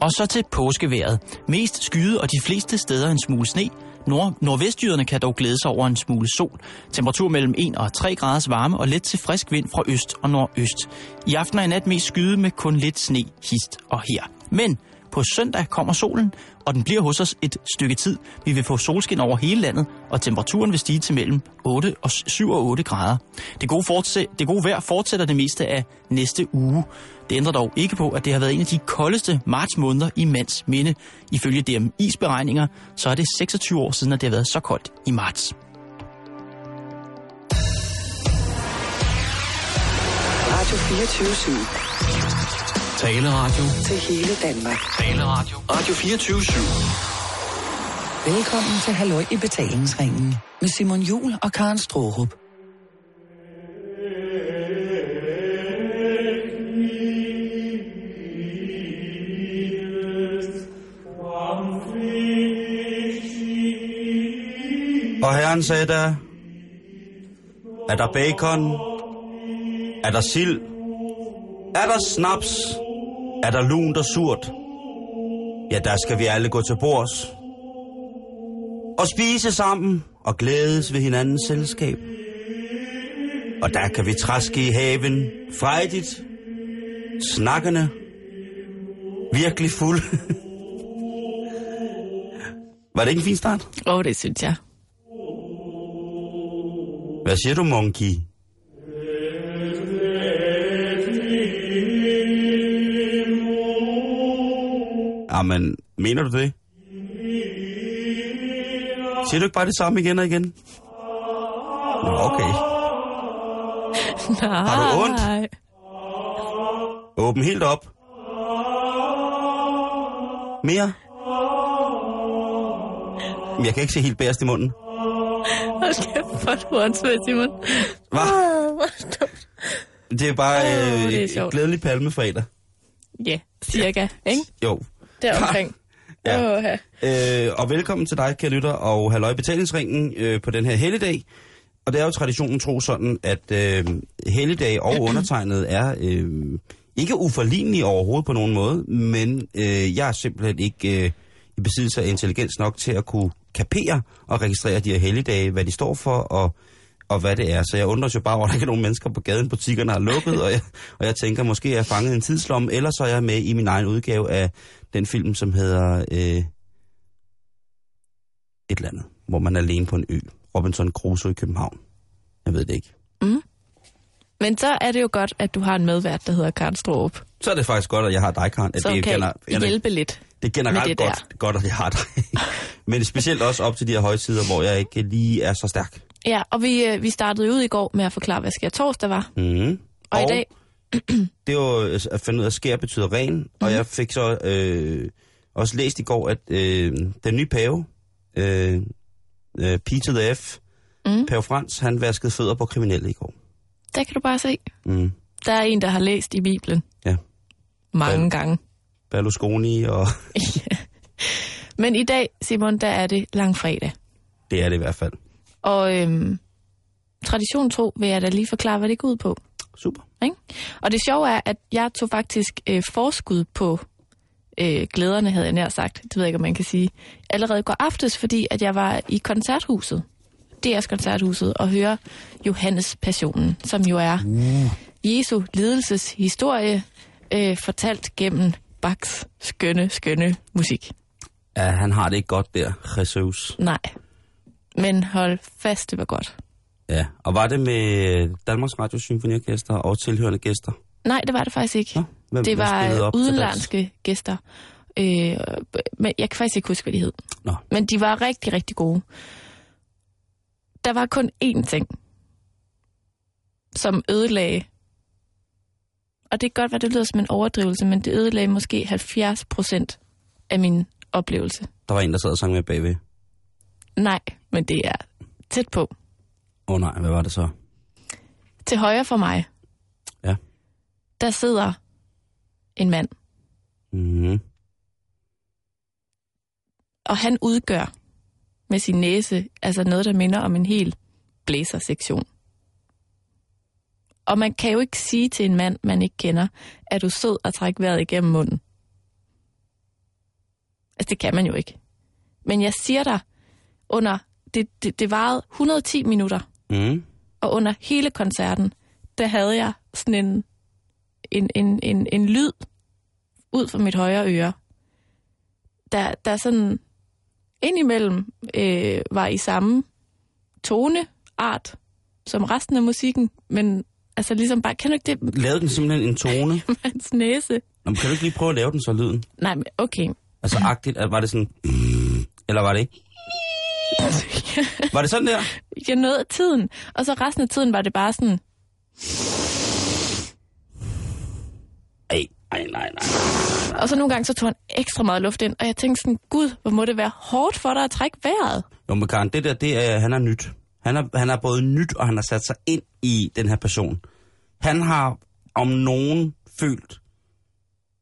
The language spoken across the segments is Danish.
Og så til påskeværet. Mest skyde og de fleste steder en smule sne. Nord nordvestjyderne kan dog glæde sig over en smule sol. Temperatur mellem 1 og 3 graders varme og let til frisk vind fra øst og nordøst. I aften og i nat mest skyde med kun lidt sne, hist og her. Men på søndag kommer solen, og den bliver hos os et stykke tid. Vi vil få solskin over hele landet, og temperaturen vil stige til mellem 8 og 7 og 8 grader. Det gode, fortsæt, det gode vejr fortsætter det meste af næste uge. Det ændrer dog ikke på, at det har været en af de koldeste marts måneder i mands minde. Ifølge DMI's beregninger, så er det 26 år siden, at det har været så koldt i marts. Radio 24 Taleradio. Til hele Danmark. Taleradio. Radio 24 /7. Velkommen til Halløj i betalingsringen med Simon Jul og Karen Strohrup. Og herren sagde der, er der bacon? Er der sild? Er der snaps? Er der lunt og surt? Ja, der skal vi alle gå til bords. Og spise sammen og glædes ved hinandens selskab. Og der kan vi træske i haven, frejdigt, snakkende, virkelig fuld. Var det ikke en fin start? Åh, oh, det synes jeg. Hvad siger du, monkey? Jamen, mener du det? Siger du ikke bare det samme igen og igen? Nå, okay. Nej. Har du ondt? Åbn helt op. Mere? Jeg kan ikke se helt bærest i munden. Hold kæft, er du åndssvagt, Simon. Er det er bare øh, det er et glædelig palmefredag. Ja, cirka, ikke? Jo. Deromkring. Ja. Åh, Øh, og velkommen til dig, kære lytter, og halløj betalingsringen øh, på den her helligdag. Og det er jo traditionen tro sådan, at øh, helligdag og undertegnet er øh, ikke uforlignelige overhovedet på nogen måde, men øh, jeg er simpelthen ikke øh, i besiddelse af intelligens nok til at kunne kapere og registrere de her helligdage, hvad de står for og, og hvad det er. Så jeg undrer jo bare over, at der ikke er nogen mennesker på gaden, butikkerne har lukket, og jeg, og jeg tænker, måske er jeg fanget i en tidslomme, eller så er jeg med i min egen udgave af den film, som hedder... Øh, et eller andet, hvor man er alene på en ø. Robinson Crusoe i København. Jeg ved det ikke. Men så er det jo godt, at du har en medvært, der hedder Karen Strohrup, Så er det faktisk godt, at jeg har dig, Karen. At som det, er kan gener- hjælpe lidt. Det er generelt det der. godt, godt, at jeg har dig. Men specielt også op til de her højtider, hvor jeg ikke lige er så stærk. Ja, og vi, øh, vi startede ud i går med at forklare, hvad sker torsdag var. Mm. Og, i dag, det er jo øh, at finde ud af, at skær betyder ren. Mm. Og jeg fik så øh, også læst i går, at øh, den nye pave, øh, øh, P to the F, Mm. pave Frans, han vaskede fødder på kriminelle i går. der kan du bare se. Mm. Der er en, der har læst i Bibelen. Ja. Mange Hvad? gange. Berlusconi, og Men i dag, Simon, der er det langfredag. det er det i hvert fald. Og øhm, tradition tro vil jeg da lige forklare, hvad det går ud på. Super. Ikke? Og det sjove er, at jeg tog faktisk øh, forskud på øh, glæderne, havde jeg nær sagt. Det ved jeg ikke, om man kan sige. Allerede går aftes, fordi at jeg var i koncerthuset. DR's koncerthuset, og høre Johannes Passionen, som jo er Uh. Jesu lidelseshistorie, øh, fortalt gennem Bachs skønne, skønne musik. Ja, han har det ikke godt der, Jesus. Nej, men hold fast, det var godt. Ja, og var det med Danmarks Radio Symfoniorkester og tilhørende gæster? Nej, det var det faktisk ikke. Nå, hvem, Det var udenlandske gæster. Øh, men jeg kan faktisk ikke huske, hvad de hed. Nå. Men de var rigtig, rigtig gode. Der var kun én ting, som ødelagde. Og det kan godt være, det lyder som en overdrivelse, men det ødelagde måske 70 procent af min oplevelse. Der var en, der sad og sang med bagved. Nej, men det er tæt på. Åh oh, nej, hvad var det så? Til højre for mig, Ja. der sidder en mand, Mm-hmm. og han udgør med sin næse altså noget, der minder om en hel blæsersektion. Og man kan jo ikke sige til en mand, man ikke kender, at du sød og træk vejret igennem munden. Altså, det kan man jo ikke. Men jeg siger dig, under, det, det, det varede 110 minutter, Mm. og under hele koncerten, der havde jeg sådan en, en, en, en, en lyd ud fra mit højre øre, der, der sådan indimellem øh, var i samme toneart som resten af musikken, men altså ligesom bare, kan du ikke det Lavede den simpelthen en tone? hans næse? Nå, kan du ikke lige prøve at lave den så lyden? Nej, men okay. Altså agtigt, var det sådan... Eller var det ikke? Var det sådan der? Jeg nåede af tiden, og så resten af tiden var det bare sådan, Ej, ej, nej, nej. og så nogle gange så tog han ekstra meget luft ind, og jeg tænkte sådan, gud, hvor må det være hårdt for dig at trække vejret. Jo, men Karen, det der, det er, han er nyt. Han er, han er både nyt, og han har sat sig ind i den her person. Han har om nogen følt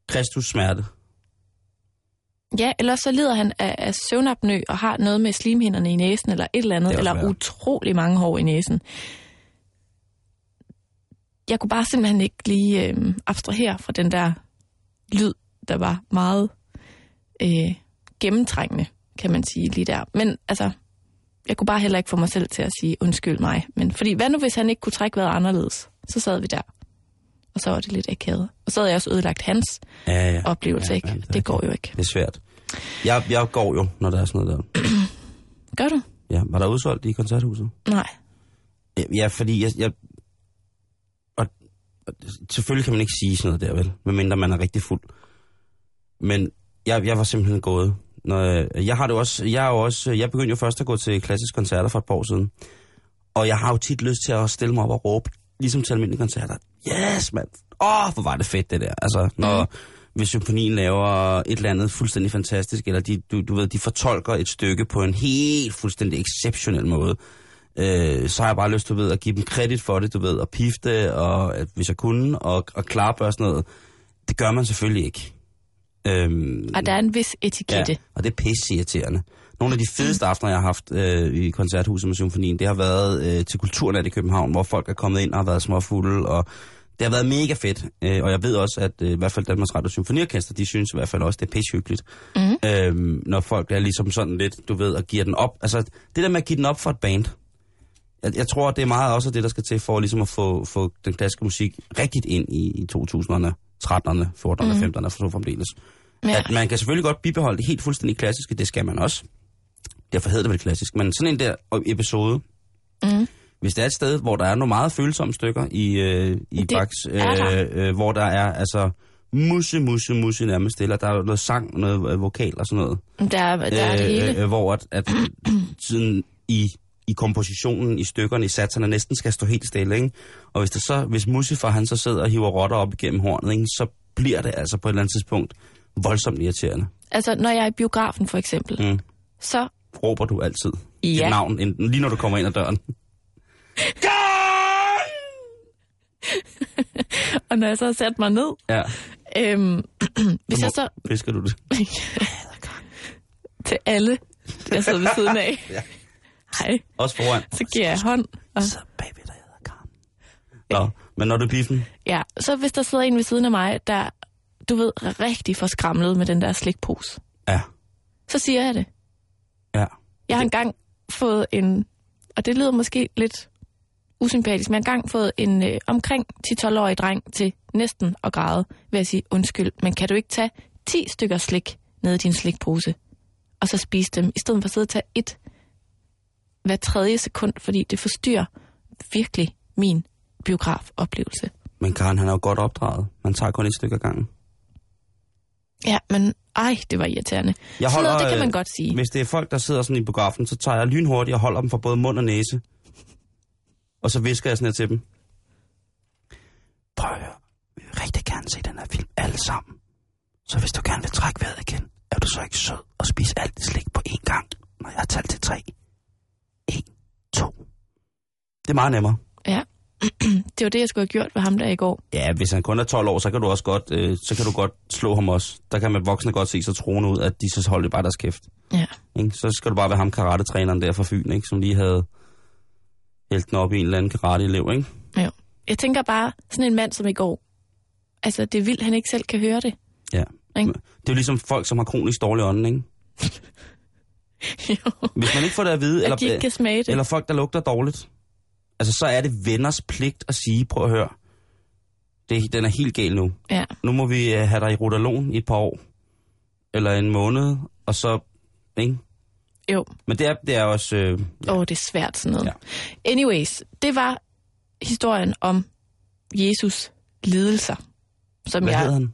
Kristus smerte. Ja, ellers så lider han af, af søvnapnø og har noget med slimhinderne i næsen eller et eller andet, er eller værre. utrolig mange hår i næsen. Jeg kunne bare simpelthen ikke lige øh, abstrahere fra den der lyd, der var meget øh, gennemtrængende, kan man sige lige der. Men altså, jeg kunne bare heller ikke få mig selv til at sige undskyld mig. Men fordi, hvad nu hvis han ikke kunne trække vejret anderledes? Så sad vi der. Og så var det lidt akavet. Og så havde jeg også ødelagt hans Ja, ja. oplevelse, ja, ikke? ja, Det går jo ikke. Det er svært. Jeg, jeg går jo, når der er sådan noget der. Gør du? Ja, var der udsolgt i koncerthuset? Nej. Ja, fordi jeg... jeg og, og, selvfølgelig kan man ikke sige sådan noget der, vel? Medmindre man er rigtig fuld. Men jeg, jeg var simpelthen gået. Når, jeg- jeg har det også, jeg er jo også, jeg begyndte jo først at gå til klassiske koncerter for et par år siden. Og jeg har jo tit lyst til at stille mig op og råbe, ligesom til almindelige koncerter. Yes, mand! Åh, hvor var det fedt, det der. Altså, når, mm. hvis symfonien laver et eller andet fuldstændig fantastisk, eller de, du, du ved, de fortolker et stykke på en helt fuldstændig exceptionel måde, øh, så har jeg bare lyst til du ved, at give dem kredit for det, du ved, og pifte, og, at, hvis jeg kunne, og, og klappe og sådan noget. Det gør man selvfølgelig ikke. Øhm, Og der er en vis etikette. Ja, og det er pisse irriterende. Nogle af de fedeste aftener, jeg har haft øh, i koncerthuset med symfonien, det har været øh, til Kulturnat i København, hvor folk er kommet ind og har været småfulde, og det har været mega fedt. Øh, og jeg ved også, at øh, i hvert fald Danmarks Radio Symfoniorkester, de synes i hvert fald også, det er pissehyggeligt. Mm. Øh, når folk er ligesom sådan lidt, du ved, og giver den op. Altså, det der med at give den op for et band, jeg, jeg tror, det er meget også det, der skal til for ligesom at få, få den klassiske musik rigtigt ind i, i 2000'erne, 13'erne, 14'erne, mm. 15'erne, for så fremdeles. Ja. At man kan selvfølgelig godt bibeholde det helt fuldstændig klassiske, det skal man også. Derfor hedder det vel klassisk. Men sådan en der episode, Mm. hvis det er et sted, hvor der er nogle meget følsomme stykker i, øh, i Det Bachs, er der. øh, øh, hvor der er altså musse, musse, musse nærmest stille, og der er noget sang, noget øh, vokal og sådan noget. Der, er- der er det hele. Øh, øh, hvor at, at sådan i, i kompositionen, i stykkerne, i satserne næsten skal stå helt stille, ikke? Og hvis, der så, hvis Musifer han så sidder og hiver rotter op igennem hornet, ikke? så bliver det altså på et eller andet tidspunkt voldsomt irriterende. Altså, når jeg er i biografen for eksempel, Mm. så Råber du altid Ja. dit navn, enten, lige når du kommer ind ad døren. og når jeg så har sat mig ned, Ja, øhm, hvis så, jeg så fisker du det. til alle, jeg sidder ved siden af, Ja. Hej, Også foran. så giver jeg hånd. Og, Så baby, der hedder Karen. Nå, men når du er biffen, ja, så hvis der sidder en ved siden af mig, der, du ved, rigtig får skramlet med den der slikpose, ja, så siger jeg det. ja. Jeg har engang fået en, og det lyder måske lidt usympatisk, men jeg har engang fået en øh, omkring 10-12-årig dreng til næsten at græde ved at sige, undskyld, men kan du ikke tage 10 stykker slik ned i din slikpose, og så spise dem, i stedet for at sidde og tage et hver tredje sekund, fordi det forstyrrer virkelig min biografoplevelse. Men Karen, han er jo godt opdraget. Man tager kun et stykke ad gangen. Ja, men ej, det var irriterende. Jeg Sådan noget, holder, det kan man øh, godt sige. Hvis det er folk, der sidder sådan i biografen, så tager jeg lynhurtigt og holder dem for både mund og næse. Og så visker jeg sådan her til dem. Prøv at høre. Vi vil rigtig gerne se den her film alle sammen. Så hvis du gerne vil trække vejret igen, er du så ikke sød og spise alt det slik på én gang, når jeg har talt til tre. To. Det er meget nemmere. Ja. det var det, jeg skulle have gjort ved ham der i går. Ja, hvis han kun er 12 år, så kan du også godt, øh, så kan du godt slå ham også. Der kan man voksne godt se så troende ud, at de så holder bare deres kæft. Ja. Ikke? Så skal du bare være ham karate-træneren der fra Fyn, ikke? som lige havde hældt den op i en eller anden karate-elev, ikke? Jo. Jeg tænker bare, sådan en mand som i går, altså det er vildt, han ikke selv kan høre det. Ja. Ikke? Det er jo ligesom folk, som har kronisk dårlig ånd, ikke? jo. Hvis man ikke får det at vide, At de ikke kan smage det. eller folk, der lugter dårligt, altså så er det venners pligt at sige, prøv at høre, det, den er helt gal nu. Ja. Nu må vi øh, have dig i rotalon i et par år, eller en måned, og så, ikke? Jo. Men det er, det er også, øh, Åh, oh, det er svært sådan noget. Ja. Ja. Anyways, det var historien om Jesus lidelser. Som hvad jeg... hedder han?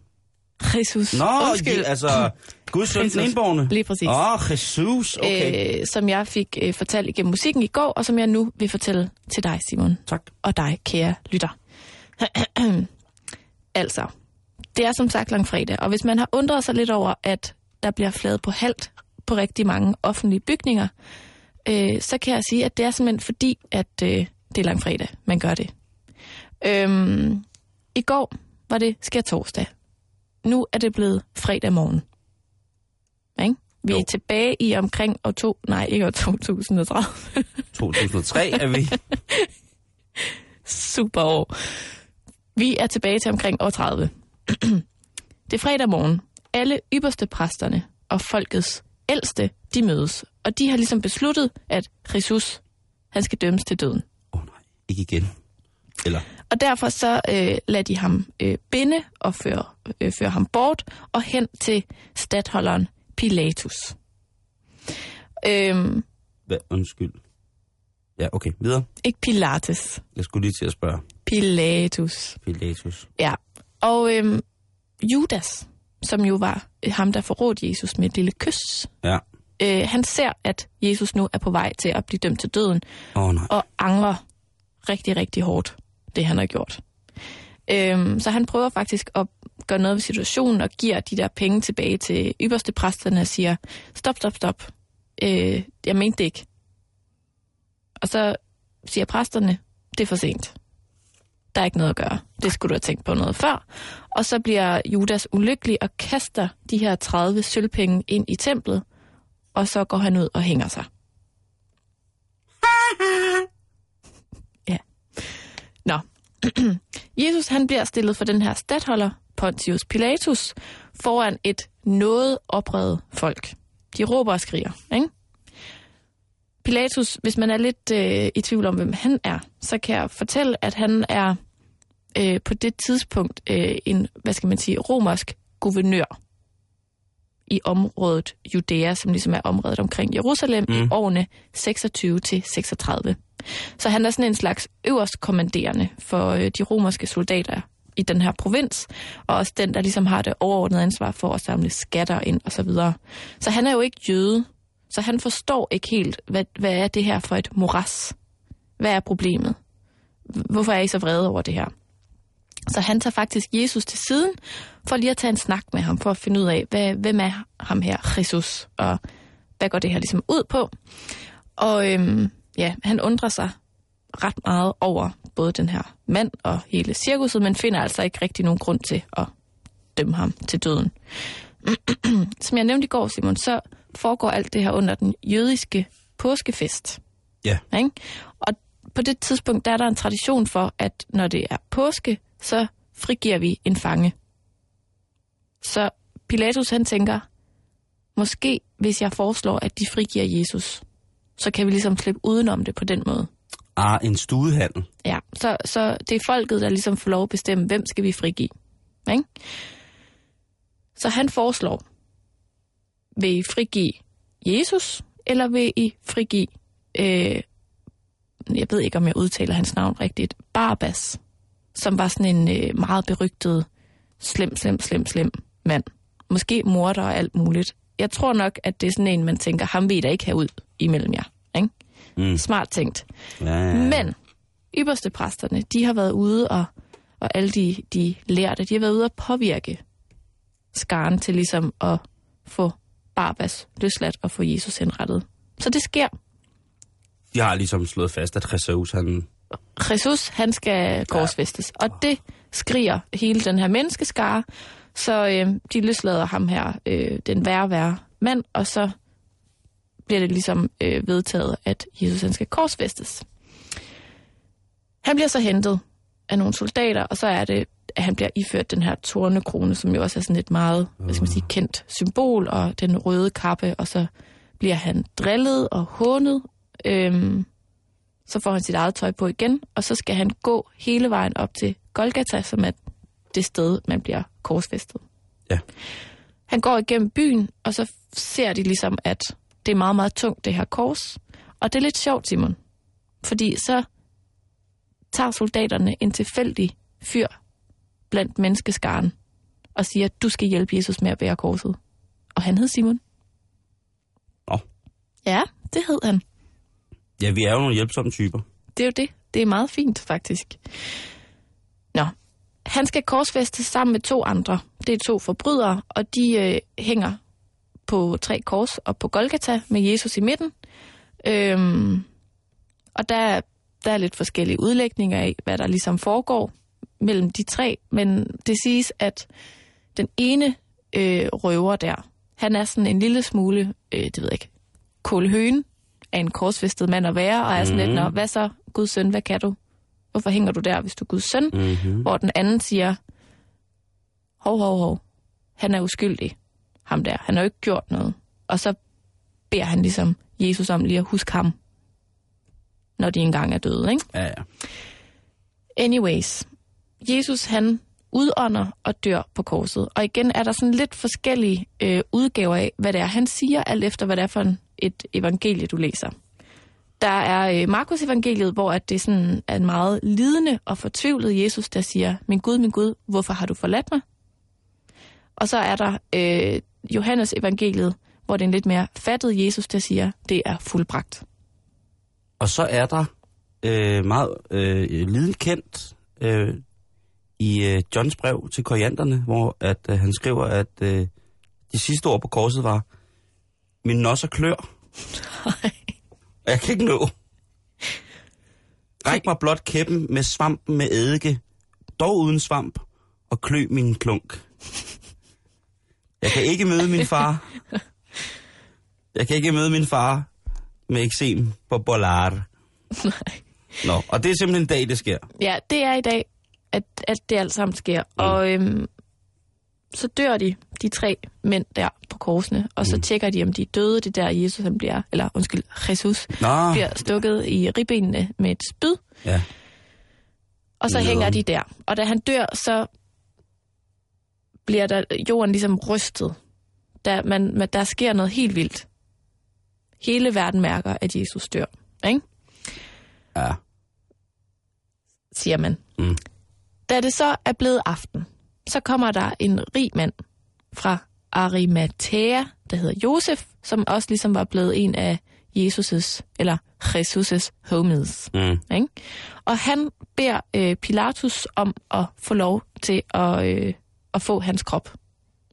Jesus. Nå, Undskyld. altså, Guds søn, den enborgne. Lige præcis. Åh, oh, Jesus, okay. Øh, som jeg fik øh, fortalt igennem musikken i går, og som jeg nu vil fortælle til dig, Simon. Tak. Og dig, kære lytter. altså, det er som sagt langfredag, og hvis man har undret sig lidt over, at der bliver flaget på halvt på rigtig mange offentlige bygninger, øh, så kan jeg sige, at det er simpelthen fordi, at øh, det er langfredag, man gør det. Øhm, I går var det skær torsdag. Nu er det blevet fredag morgen. Vi Jo. er tilbage i omkring år to, nej, ikke år 2030. 2003 er vi. Super år. Vi er tilbage til omkring år 30. det er fredag morgen. Alle ypperste præsterne og folkets ældste, de mødes. Og de har ligesom besluttet, at Jesus, han skal dømmes til døden. Åh oh, nej, ikke igen. Eller, Og derfor så øh, lader de ham øh, binde og føre, øh, føre ham bort og hen til stadholderen Pilatus. Øhm, hvad, undskyld. Ja, okay, videre. ikke Pilates, Jeg skulle lige til at spørge. Pilatus. Pilatus. Ja, og øhm, Judas, som jo var øh, ham, der forrådte Jesus med et lille kys, Ja. øh, han ser, at Jesus nu er på vej til at blive dømt til døden, oh, nej. og angrer rigtig, rigtig hårdt, det han har gjort. Øhm, så han prøver faktisk at gøre noget ved situationen og giver de der penge tilbage til ypperste præsterne og siger, stop, stop, stop. Øh, jeg mente det ikke. Og så siger præsterne, det er for sent. Der er ikke noget at gøre. Det skulle du have tænkt på noget før. Og så bliver Judas ulykkelig og kaster de her 30 sølvpenge ind i templet, og så går han ud og hænger sig. Ja. Nå. Jesus han bliver stillet for den her stadholder, Pontius Pilatus, foran et noget oprevet folk. De råber og skriger, ikke? Pilatus, hvis man er lidt øh, i tvivl om, hvem han er, så kan jeg fortælle, at han er øh, på det tidspunkt øh, en, hvad skal man sige, romersk guvernør i området Judæa, som ligesom er området omkring Jerusalem mm. i årene 26 til 36. Så han er sådan en slags øverst kommanderende for øh, de romerske soldater i den her provins, og også den, der ligesom har det overordnede ansvar for at samle skatter ind og så videre. Så han er jo ikke jøde, så han forstår ikke helt, hvad, hvad er det her for et moras? Hvad er problemet? Hvorfor er I så vrede over det her? Så han tager faktisk Jesus til siden, for lige at tage en snak med ham, for at finde ud af, hvad, hvem er ham her, Jesus, og hvad går det her ligesom ud på. Og øhm, ja, han undrer sig ret meget over både den her mand og hele cirkuset, men finder altså ikke rigtig nogen grund til at dømme ham til døden. Som jeg nævnte i går, Simon, så foregår alt det her under den jødiske påskefest. Ja. Ikke? Og på det tidspunkt, der er der en tradition for, at når det er påske, så frigiver vi en fange. Så Pilatus han tænker, måske hvis jeg foreslår, at de frigiver Jesus, så kan vi ligesom slippe udenom det på den måde. Ah, en studehandel. Ja, så, så det er folket, der ligesom får lov at bestemme, hvem skal vi frigive. Ikke? Så han foreslår, vil I frigive Jesus, eller vil I frigive, øh, jeg ved ikke, om jeg udtaler hans navn rigtigt, Barbas, som var sådan en øh, meget berygtet, slem, slem, slem, slem mand. Måske morder og alt muligt. Jeg tror nok, at det er sådan en, man tænker, ham vil I da ikke have ud imellem jer. Ikke? Mm. Smart tænkt. Ja, ja, ja. Men ypperste præsterne, de har været ude og, og alle de, de lærte, de har været ude at påvirke skaren til ligesom at få Barbas løsladt og få Jesus henrettet. Så det sker. De har ligesom slået fast, at Jesus, han... Jesus, han skal korsfæstes. Og det skriger hele den her menneskeskare. Så øh, de løslader ham her, øh, den værre, værre mand, og så bliver det ligesom øh, vedtaget, at Jesus han skal korsfæstes. Han bliver så hentet af nogle soldater, og så er det at han bliver iført den her tornekrone, som jo også er sådan et meget hvad skal man sige, kendt symbol, og den røde kappe, og så bliver han drillet og hånet. Øhm, så får han sit eget tøj på igen, og så skal han gå hele vejen op til Golgata, som er det sted, man bliver korsfæstet. Ja. Han går igennem byen, og så ser de ligesom, at det er meget, meget tungt, det her kors. Og det er lidt sjovt, Simon. Fordi så tager soldaterne en tilfældig fyr blandt menneskeskaren og siger, at du skal hjælpe Jesus med at bære korset. Og han hed Simon. Nå. Ja, det hed han. Ja, vi er jo nogle hjælpsomme typer. Det er jo det. Det er meget fint, faktisk. Nå. Han skal korsfæstes sammen med to andre. Det er to forbrydere, og de øh, hænger på tre kors og på Golgata med Jesus i midten. Øhm, og der, der er lidt forskellige udlægninger af, hvad der ligesom foregår mellem de tre, men det siges, at den ene øh, røver der, han er sådan en lille smule, øh, det ved jeg ikke, kulhøen af en korsfæstet mand at være, og er sådan lidt, Mhm. Nå, hvad så, Guds søn, hvad kan du? Hvorfor hænger du der, hvis du er Guds søn? Mm-hmm. Hvor den anden siger, hov, hov, hov, han er uskyldig, ham der, han har jo ikke gjort noget. Og så beder han ligesom Jesus om lige at huske ham, når de engang er døde, ikke? Ja, ja. Anyways, Jesus han udånder og dør på korset. Og igen er der sådan lidt forskellige øh, udgaver af, hvad det er, han siger, alt efter hvad det er for en, et evangelie, du læser. Der er øh, Markus evangeliet, hvor at det sådan er en meget lidende og fortvivlet Jesus, der siger, min Gud, min Gud, hvorfor har du forladt mig? Og så er der øh, Johannes evangeliet, hvor det er en lidt mere fattet Jesus, der siger, det er fuldbragt. Og så er der øh, meget øh, lidet kendt øh, i øh, Johns brev til korianderne, hvor at øh, han skriver, at øh, de sidste ord på korset var, min nos og klør, og jeg kan ikke nå. Ræk mig blot kæppen med svampen med eddike, dog uden svamp, og klø min klunk. Jeg kan ikke møde min far. Jeg kan ikke møde min far med eksem på Bollard. Nå, og det er simpelthen en dag, det sker. Ja, det er i dag, at, at det alt sammen sker. Mm. Og øhm, så dør de, de tre mænd der på korsene, og så mm. tjekker de, om de er døde. Det er der, Jesus han bliver, eller undskyld, Jesus Nå, bliver stukket i ribbenene med et spyd, ja. og så Nå. hænger de der. Og da han dør, så bliver der jorden ligesom rystet. Der, man, der sker noget helt vildt. Hele verden mærker, at Jesus dør. Ikke? ja. siger man. Mm. Da det så er blevet aften, så kommer der en rig mand fra Arimathea, der hedder Josef, som også ligesom var blevet en af Jesus' eller Jesus' homies. Mm. Ikke? Og han beder øh, Pilatus om at få lov til at, øh, at få hans krop.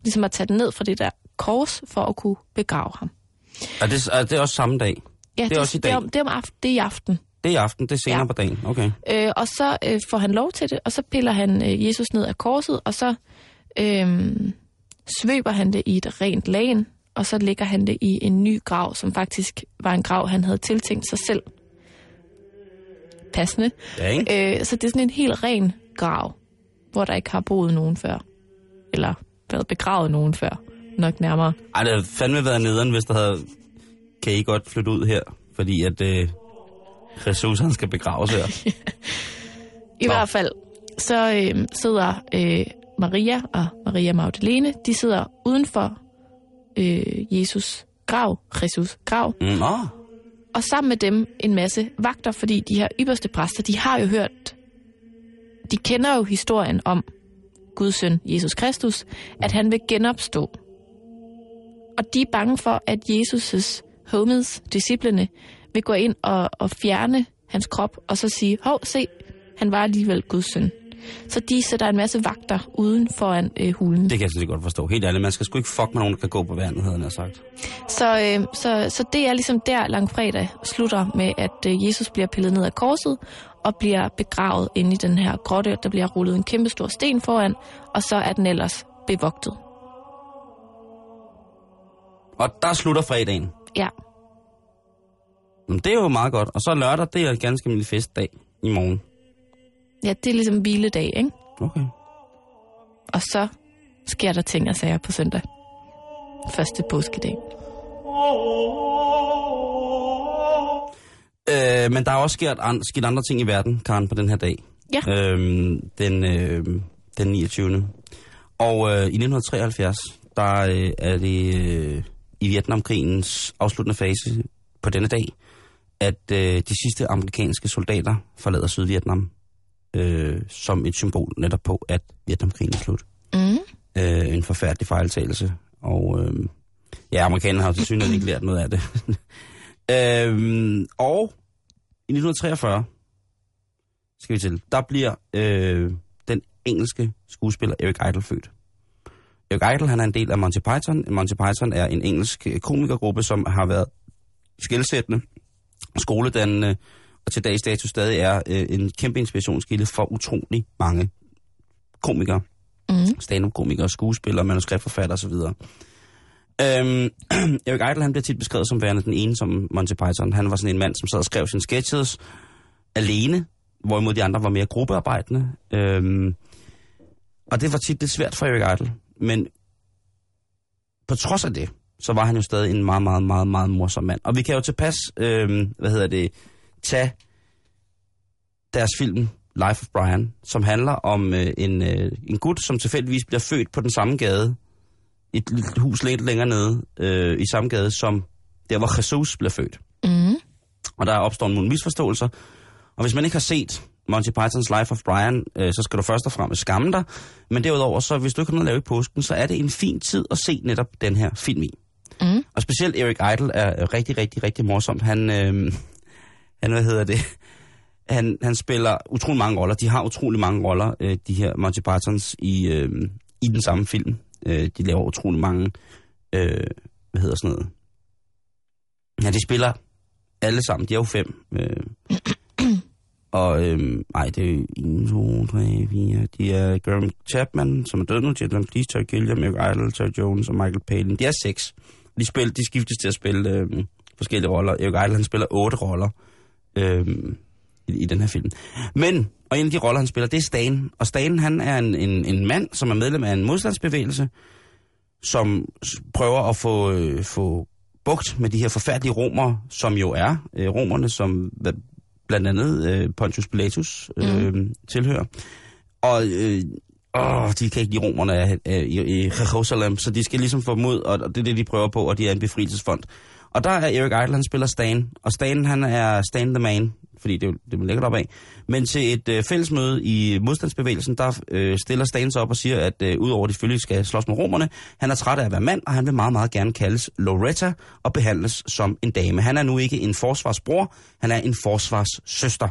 Ligesom at tage den ned fra det der kors, for at kunne begrave ham. Er det, er det også samme dag? Ja, Det er også i Det er, dag. om, det er, om aften, det er i aften. Det er i aften, det er senere Ja. på dagen. Okay. Øh, og så øh, får han lov til det, og så piller han øh, Jesus ned af korset, og så øh, svøber han det i et rent lagen, og så lægger han det i en ny grav, som faktisk var en grav, han havde tiltænkt sig selv. Passende. Ja, ikke? Øh, så det er sådan en helt ren grav, hvor der ikke har boet nogen før. Eller været begravet nogen før, nok nærmere. Ej, det havde fandme været nederen, hvis der havde... Kan I godt flytte ud her? Fordi at øh, Jesus, han skal begraves her. I Nå. hvert fald, så øh, sidder øh, Maria og Maria Magdalene, de sidder uden for øh, Jesus grav, Jesus grav, Mm, og sammen med dem en masse vagter, fordi de her ypperste præster, de har jo hørt, de kender jo historien om Guds søn, Jesus Kristus, at han vil genopstå. Og de er bange for, at Jesus' homies, disciplene, vil gå ind og, og fjerne hans krop, og så sige, hov, se, han var alligevel Guds søn. Så de sætter en masse vagter uden foran øh, hulen. det kan jeg set godt forstå. Helt ærligt, man skal sgu ikke fuck med nogen, der kan gå på vandet, havde han sagt. Så, øh, så, så det er ligesom der langfredag slutter med, at øh, Jesus bliver pillet ned af korset og bliver begravet inde i den her grotte. Der bliver rullet en kæmpe stor sten foran, og så er den ellers bevogtet. Og der slutter fredagen. Ja, Men det er jo meget godt. Og så lørdag, det er en ganske almindelig festdag i morgen. ja det er ligesom hviledag, ikke? Okay. Og så sker der ting og sager på søndag. Første påskedag. Øh, men der er også sket, an, sket andre ting i verden, Karen, på den her dag. Ja. Øhm, den, øh, den 29. Og øh, i 1973, der øh, er det øh, i Vietnamkrigens afsluttende fase på denne dag, at øh, de sidste amerikanske soldater forlader Sydvietnam øh, som et symbol netop på, at Vietnamkrigen er slut. Mm. Øh, en forfærdelig fejltagelse. Og øh, ja, amerikanerne har jo til synligheden ikke lært noget af det. øh, og i 1943, skal vi til, der bliver øh, den engelske skuespiller Eric Idle født. Eric Idle, han er en del af Monty Python. Monty Python er en engelsk øh, komikergruppe, som har været skældsættende, skoledannende, og til dags dato stadig er øh, en kæmpe inspirationskilde for utrolig mange komikere Mm. stand-up-komikere, skuespillere, manuskriptforfatter osv. Øhm, Erik Idle, han bliver tit beskrevet som værende den ene som Monty Python. Han var sådan en mand, som sad og skrev sine sketches alene, hvorimod de andre var mere gruppearbejdende. Øhm, og det var tit lidt svært for Erik Idle. Men på trods af det, så var han jo stadig en meget, meget, meget, meget morsom mand. Og vi kan jo tilpas, øhm, hvad hedder det, tage deres film Life of Brian, som handler om øh, en, øh, en gut, som tilfældigvis bliver født på den samme gade, et lille hus lidt længere nede, øh, i samme gade, som der, hvor Jesus blev født. Mm. Og der opstår nogle misforståelser. Og hvis man ikke har set Monty Python's Life of Brian, øh, så skal du først og fremmest skamme dig. Men derudover, så hvis du ikke har noget at lave i påsken, så er det en fin tid at se netop den her film i. Mm. Og specielt Eric Idle er rigtig, rigtig, rigtig morsom. Han, øh, han hvad hedder det? Han, han spiller utrolig mange roller. De har utrolig mange roller, øh, de her Monty Pythons, i, øh, i den samme film. Øh, de laver utrolig mange, øh, hvad hedder sådan noget? Ja, de spiller alle sammen. De er jo fem. Øh, og øh, nej, det er jo 1, 2, 3, 4. De er Graham Chapman, som er død nu, Jet Please, Terry Gilliam, Eric Idle, Terry Jones og Michael Palin. De er seks. De, spiller, de skiftes til at spille øh, forskellige roller. Eric Idle, han spiller otte roller øh, i, i den her film. Men, og en af de roller, han spiller, det er Stan. Og Stan, han er en, en, en mand, som er medlem af en modstandsbevægelse, som prøver at få, øh, få bugt med de her forfærdelige romer, som jo er øh, romerne, som blandt andet øh, Pontius Pilatus øh, mm. tilhører. Og øh, åh, de kan ikke lide romerne af, i, i Jerusalem, så de skal ligesom få og, og det er det, de prøver på, og de er en befrielsesfond. Og der er Eric Idle, han spiller Stan, og Stan, han er Stan the Man, fordi det det, lægger op af. Men til et øh, fællesmøde i modstandsbevægelsen, der øh, stiller Stan sig op og siger, at øh, udover at de selvfølgelig skal slås med romerne, han er træt af at være mand, og han vil meget, meget gerne kaldes Loretta og behandles som en dame. Han er nu ikke en forsvarsbror, han er en forsvarssøster.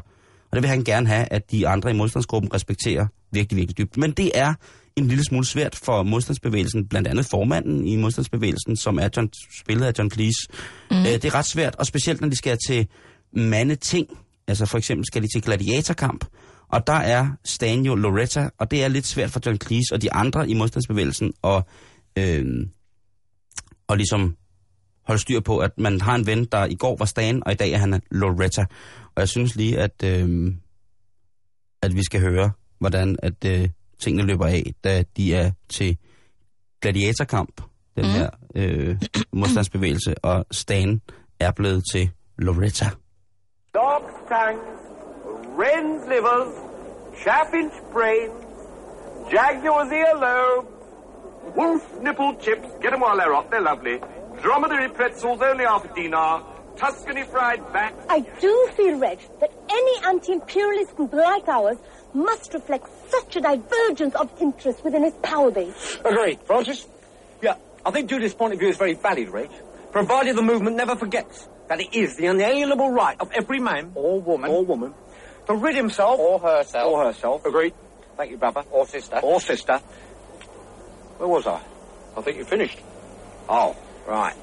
Og det vil han gerne have, at de andre i modstandsgruppen respekterer virkelig, virkelig dybt. Men det er en lille smule svært for modstandsbevægelsen, blandt andet formanden i modstandsbevægelsen, som er John, spillet af John Cleese. Mm. Øh, det er ret svært, og specielt når de skal til mandeting. Altså for eksempel skal de til gladiatorkamp, og der er Stan jo Loretta, og det er lidt svært for John Cleese og de andre i modstandsbevægelsen at, øh, og ligesom holde styr på, at man har en ven, der i går var Stan, og i dag er han Loretta. Og jeg synes lige, at, øh, at vi skal høre, hvordan at øh, tingene løber af, da de er til gladiatorkamp, den mm. her øh, modstandsbevægelse, og Stan er blevet til Loretta. Dog's tongue, wren's livers, chaffinch brains, jaguar's earlobe, wolf nipple chips, get 'em while they're hot, they're lovely. Dromedary pretzels, only half a dinar. Tuscany fried bat. I do feel, Reg, that any anti-imperialist group like ours must reflect such a divergence of interest within its power base. Agreed. Francis? Yeah, I think Judith's point of view is very valid, Reg. Provided the movement never forgets that it is the unalienable right of every man or woman or woman to rid himself or herself or herself. Agreed. Thank you, brother. Or sister. Or sister. Where was I? I think you finished. Oh, right.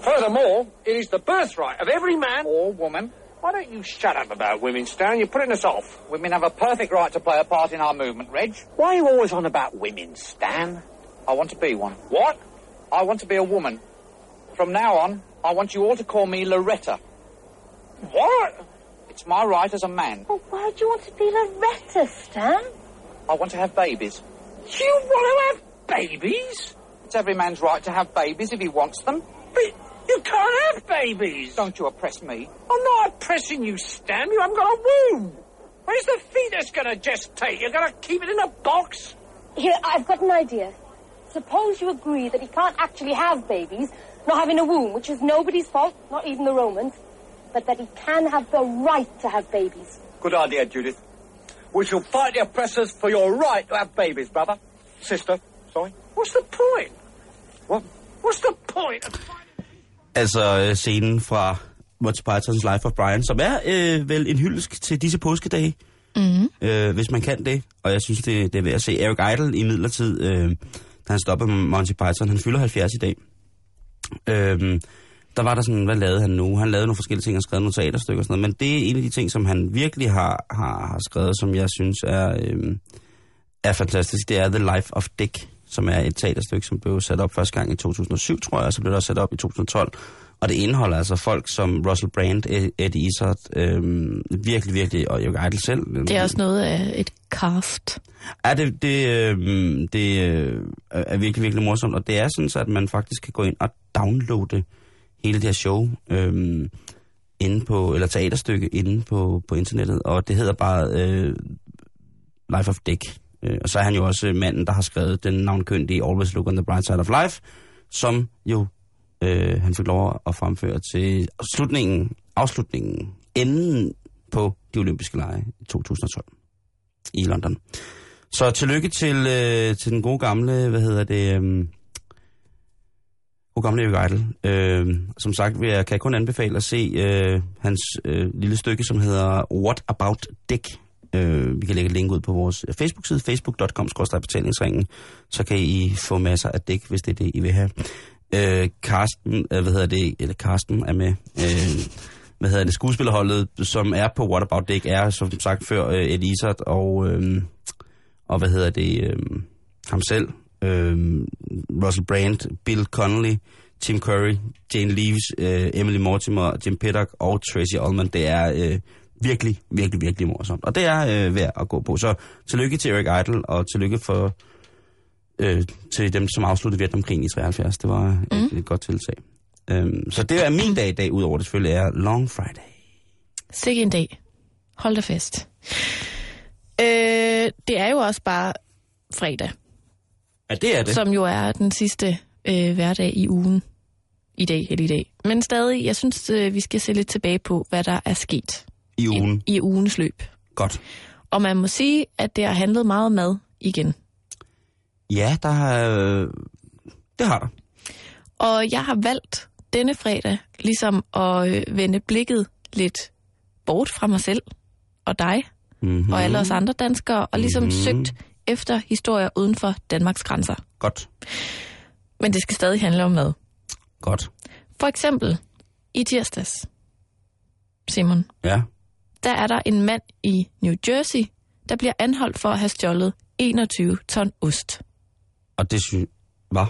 Furthermore, it is the birthright of every man or woman. Why don't you shut up about women, Stan? You're putting us off. Women have a perfect right to play a part in our movement, Reg. Why are you always on about women, Stan? I want to be one. What? I want to be a woman. From now on, I want you all to call me Loretta. What? It's my right as a man. Well, why do you want to be Loretta, Stan? I want to have babies. You want to have babies? It's every man's right to have babies if he wants them. But you can't have babies. Don't you oppress me. I'm not oppressing you, Stam. You haven't got a womb. Where's the fetus going to gestate? You're going to keep it in a box? Here, I've got an idea. Suppose you agree that he can't actually have babies, not having a womb, which is nobody's fault, not even the Romans, but that he can have the right to have babies. Good idea, Judith. We shall fight the oppressors for your right to have babies, brother. Sister, sorry. What's the point? What? What's the point? Altså øh, scenen fra Monty Python's Life of Brian, som er øh, vel en hyldest til disse påskedage, Mm-hmm. øh, hvis man kan det. Og jeg synes, det, det er ved at se. Eric Idle i midlertid, øh, da han stopper med Monty Python, han fylder 70 i dag. Øhm, der var der sådan, hvad lavede han nu? Han lavede nogle forskellige ting, han skrev nogle teaterstykker og sådan noget, men det er en af de ting, som han virkelig har, har, har skrevet, som jeg synes er, øhm, er fantastisk. Det er The Life of Dick, som er et teaterstykke, som blev sat op første gang i 2007, tror jeg, og så blev det sat op i 2012. Og det indeholder altså folk som Russell Brand, Ed- Eddie Izzard, øh, virkelig, virkelig, og Jørgen Idle selv. Det er også noget af et cast. Ja, det, det, øh, det øh, er virkelig, virkelig morsomt, og det er sådan, så at man faktisk kan gå ind og downloade hele det her show øh, inde på, eller teaterstykke inde på, på internettet, og det hedder bare øh, Life of Dick. Øh, og så er han jo også manden, der har skrevet den navnkyndige Always Look on the Bright Side of Life, som jo øh, han fik lov at fremføre til slutningen, afslutningen, enden på de olympiske lege i 2012 i London. Så tillykke til, øh, til den gode gamle, hvad hedder det, øh, gode gamle Erik Idle. Øh, som sagt vil jeg, kan jeg kun anbefale at se øh, hans øh, lille stykke, som hedder What About Dick. Øh, vi kan lægge et link ud på vores Facebook-side, facebook.com betalingsringen, så kan I få masser af dæk, hvis det er det, I vil have. Øh, Karsten, øh, hvad hedder det, eller Karsten er med, øh, hvad hedder det, skuespillerholdet, som er på What About Dick, er som sagt før øh, Elisat og, øh, og hvad hedder det, øh, ham selv, øh, Russell Brand, Bill Connolly, Tim Curry, Jane Leaves, øh, Emily Mortimer, Jim Pittock og Tracy Ullman. Det er øh, virkelig, virkelig, virkelig morsomt. Og det er øh, værd at gå på. Så tillykke til Eric Idle, og tillykke for, øh, til dem, som afsluttede Vietnamkrigen i 73. Det var mm. et, et godt tiltag. Øhm, så det er min dag i dag, udover det selvfølgelig er Long Friday. Sikke en dag. Hold da fest. Øh, det er jo også bare fredag, Ja, det er det. som jo er den sidste øh, hverdag i ugen. I dag, eller i dag. Men stadig, jeg synes, øh, vi skal se lidt tilbage på, hvad der er sket I ugen. i, i ugens løb. Godt. Og man må sige, at det har handlet meget om mad igen. Ja, der har... Øh, det har der. Og jeg har valgt denne fredag ligesom at øh, vende blikket lidt bort fra mig selv og dig Mm-hmm. og alle os andre danskere, og ligesom Mhm. søgt efter historier uden for Danmarks grænser. Godt. Men det skal stadig handle om mad. Godt. For eksempel i tirsdags, Simon, Ja. der er der en mand i New Jersey, der bliver anholdt for at have stjålet 21 ton ost. Og det synes... Hvad?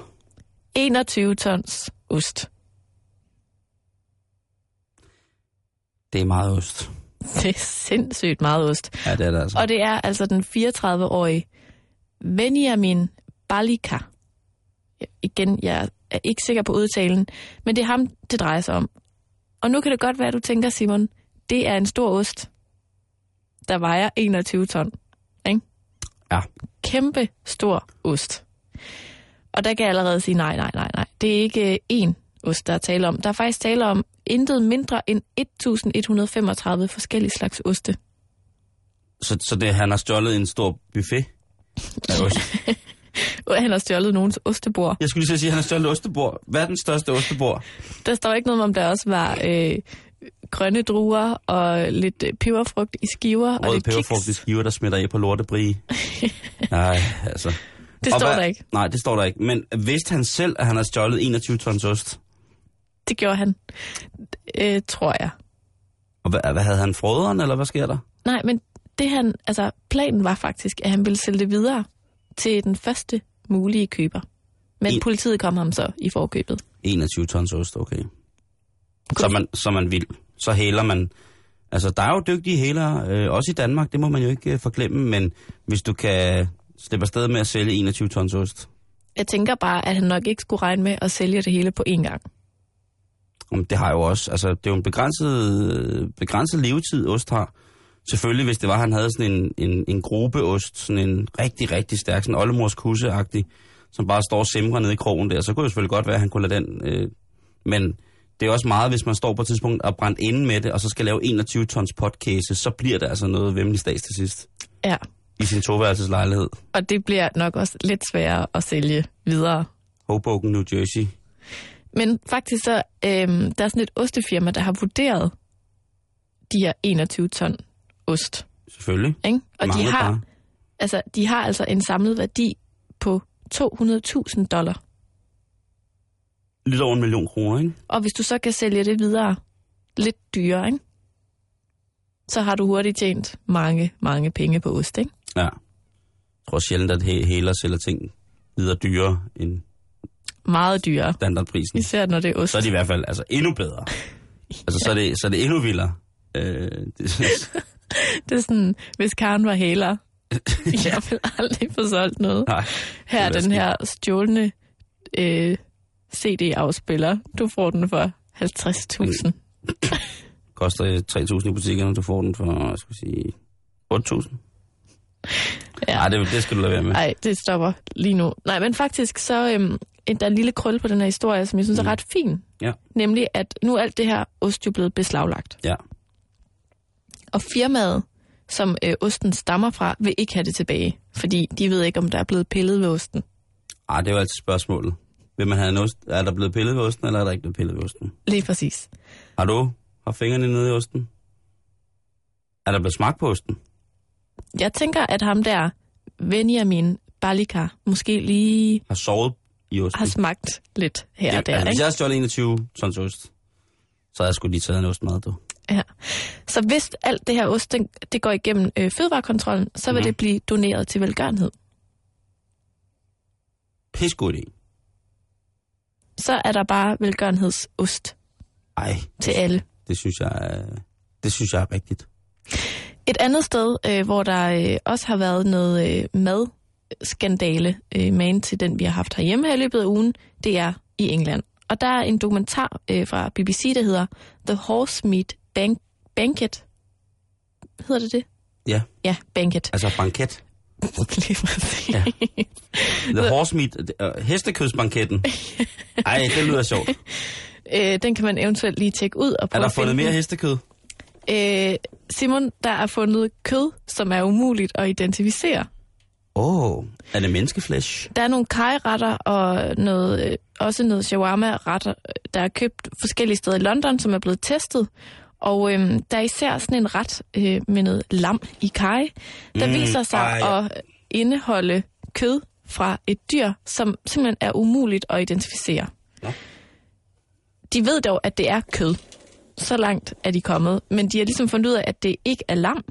21 tons ost. Det er meget ost. Det er sindssygt meget ost. Ja, det er det altså. Og det er altså den 34-årige Benjamin Balika. Igen, jeg er ikke sikker på udtalen, men det er ham, det drejer sig om. Og nu kan det godt være, at du tænker, Simon, det er en stor ost, der vejer 21 ton. Ikke? Ja. Kæmpe stor ost. Og der kan jeg allerede sige, nej, nej, nej, nej. Det er ikke øh, én ost, der er tale om. Der er faktisk tale om intet mindre end 1135 forskellige slags oste. Så, så det, han har stjålet en stor buffet af ost. Og han har stjålet nogens ostebord. Jeg skulle lige sige, at han har stjålet ostebord. Verdens største ostebord. Der står ikke noget om, der også var øh, grønne druer og lidt øh, peberfrugt i skiver og Rød lidt peberfrugt i kiks. skiver, der smitter af på lortebrie. Nej, altså. Det Og står hvad- der ikke. Nej, det står der ikke. Men vidste han selv, at han har stjålet 21 tons ost? Det gjorde han, øh, tror jeg. Og hvad, hvad havde han frøderen, eller hvad sker der? Nej, men det han, altså planen var faktisk, at han ville sælge det videre til den første mulige køber. Men En- politiet kom ham så i forkøbet. 21 tons ost, okay. Så man, så man vil. Så hæler man. Altså, der er jo dygtige hælere, øh, også i Danmark, det må man jo ikke øh, forglemme, men hvis du kan slipper afsted med at sælge 21 tons ost. Jeg tænker bare, at han nok ikke skulle regne med at sælge det hele på én gang. Jamen, det har jo også, altså det er jo en begrænset, begrænset levetid, ost har. Selvfølgelig, hvis det var, han havde sådan en, en, en grubeost, sådan en rigtig, rigtig stærk, sådan oldemors kusse som bare står og simrer nede i krogen der, så kunne det selvfølgelig godt være, at han kunne lade den. Øh, men det er også meget, hvis man står på et tidspunkt og brændt inde med det, og så skal lave 21 tons potkæse, så bliver det altså noget vemmelig stads til sidst. Ja, I sin toværelseslejlighed. og det bliver nok også lidt sværere at sælge videre. Hoboken, New Jersey. Men faktisk så, øhm, der er sådan et ostefirma, der har vurderet de her 21 ton ost. Selvfølgelig. Ikke? Og de har, bare. altså, de har altså en samlet værdi på 200.000 dollar. Lidt over en million kroner, ikke? Og hvis du så kan sælge det videre lidt dyrere, ikke? så har du hurtigt tjent mange, mange penge på ost. Ikke? Ja. Jeg tror sjældent, at heler sælger ting videre dyrere end Meget dyrere. standardprisen. Især når det er ost. Så er de i hvert fald altså, endnu bedre. Altså, så er det, så er det endnu vildere. Øh, det, Det er sådan, hvis Karen var hæler, jeg vil aldrig få solgt noget. nej, Her er det den her stjålne øh, CD-afspiller. Du får den for 50.000. koster 3.000 i butikkerne, du får den for, jeg skal sige, 8.000. Ja. Det, det skal du lade være med. Nej, det stopper lige nu. Nej, men faktisk så øhm, en- der er en lille krølle på den her historie, som jeg synes er ret fin. Mm. Ja. Nemlig, at nu er alt det her ost jo blevet beslaglagt. Ja. Og firmaet, som øh, osten stammer fra, vil ikke have det tilbage. Fordi de ved ikke, om der er blevet pillet ved osten. Ej, det er jo altid spørgsmålet. Vil man have en ost? Er der blevet pillet ved osten, eller er der ikke blevet pillet ved osten? Lige præcis. Har du har fingrene nede i osten? Er der blevet smagt på osten? Jeg tænker, at ham der, Benjamin Balika, måske lige Har sovet i osten? har smagt lidt her og der. altså, hvis ikke? jeg havde stjålet 21 tons ost, så havde jeg sgu lige taget en ostmad, du. Ja. Så hvis alt det her ost, den, det går igennem øh, fødevarekontrollen, så vil Mhm. det blive doneret til velgørenhed. Pis god idé. Så er der bare velgørenhedsost Ej, til alle. det synes jeg det synes jeg er rigtigt. Et andet sted, øh, hvor der øh, også har været noget øh, madskandale, øh, man til den, vi har haft herhjemme her i løbet af ugen, det er i England. Og der er en dokumentar øh, fra BBC, der hedder The Horse Meat Bank Banquet. Hedder det det? Ja, Ja, Banquet. altså banket. Lige præcis. Ja. The horse meat, uh, hestekødsbanketten. Ej, det lyder sjovt. Øh, den kan man eventuelt lige tjekke ud og Er prøve der at finde fundet mere hestekød? Øh, Simon, der er fundet kød, som er umuligt at identificere. Åh, oh, er det menneskeflesh? Der er nogle kajretter og noget, øh, også noget shawarma-retter, der er købt forskellige steder i London, som er blevet testet. Og øhm, der er især sådan en ret øh, med noget lam i kaj, der Mm, viser sig ej, ja. at indeholde kød fra et dyr, som simpelthen er umuligt at identificere. Nå. De ved dog, at det er kød. Så langt er de kommet. Men de har ligesom fundet ud af, at det ikke er lam,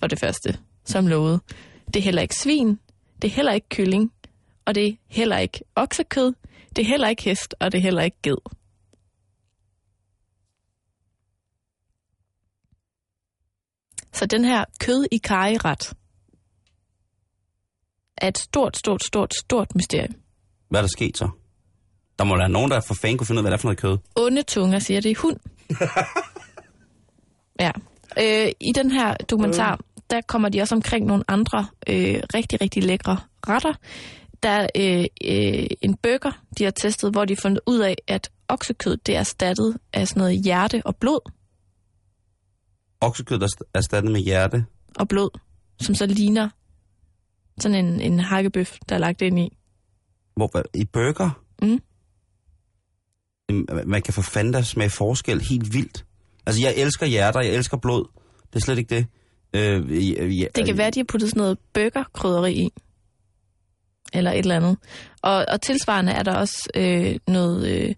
for det første, som lovet. Det er heller ikke svin, det er heller ikke kylling, og det er heller ikke oksekød, det er heller ikke hest, og det er heller ikke ged. Så den her kød i kajeret er et stort, stort, stort, stort mysterium. Hvad er der sket så? Der må være nogen, der for fanden kunne finde ud af, hvad det er for noget kød. Onde tunger siger det er hund. ja. Øh, I den her dokumentar, der kommer de også omkring nogle andre øh, rigtig, rigtig lækre retter. Der er øh, øh, en burger, de har testet, hvor de har fundet ud af, at oksekød det er erstattet af sådan noget hjerte og blod, Oksekød, er erstattet med hjerte. og blod, som så ligner sådan en, en hakkebøf, der er lagt ind i. Hvor, I burger? Mm. Man kan for fanden smage forskel helt vildt. Altså, jeg elsker hjerter, jeg elsker blod. Det er slet ikke det. Øh, ja, Det kan være, at de har puttet sådan noget burgerkrydderi i. Eller et eller andet. Og, og tilsvarende er der også øh, noget øh,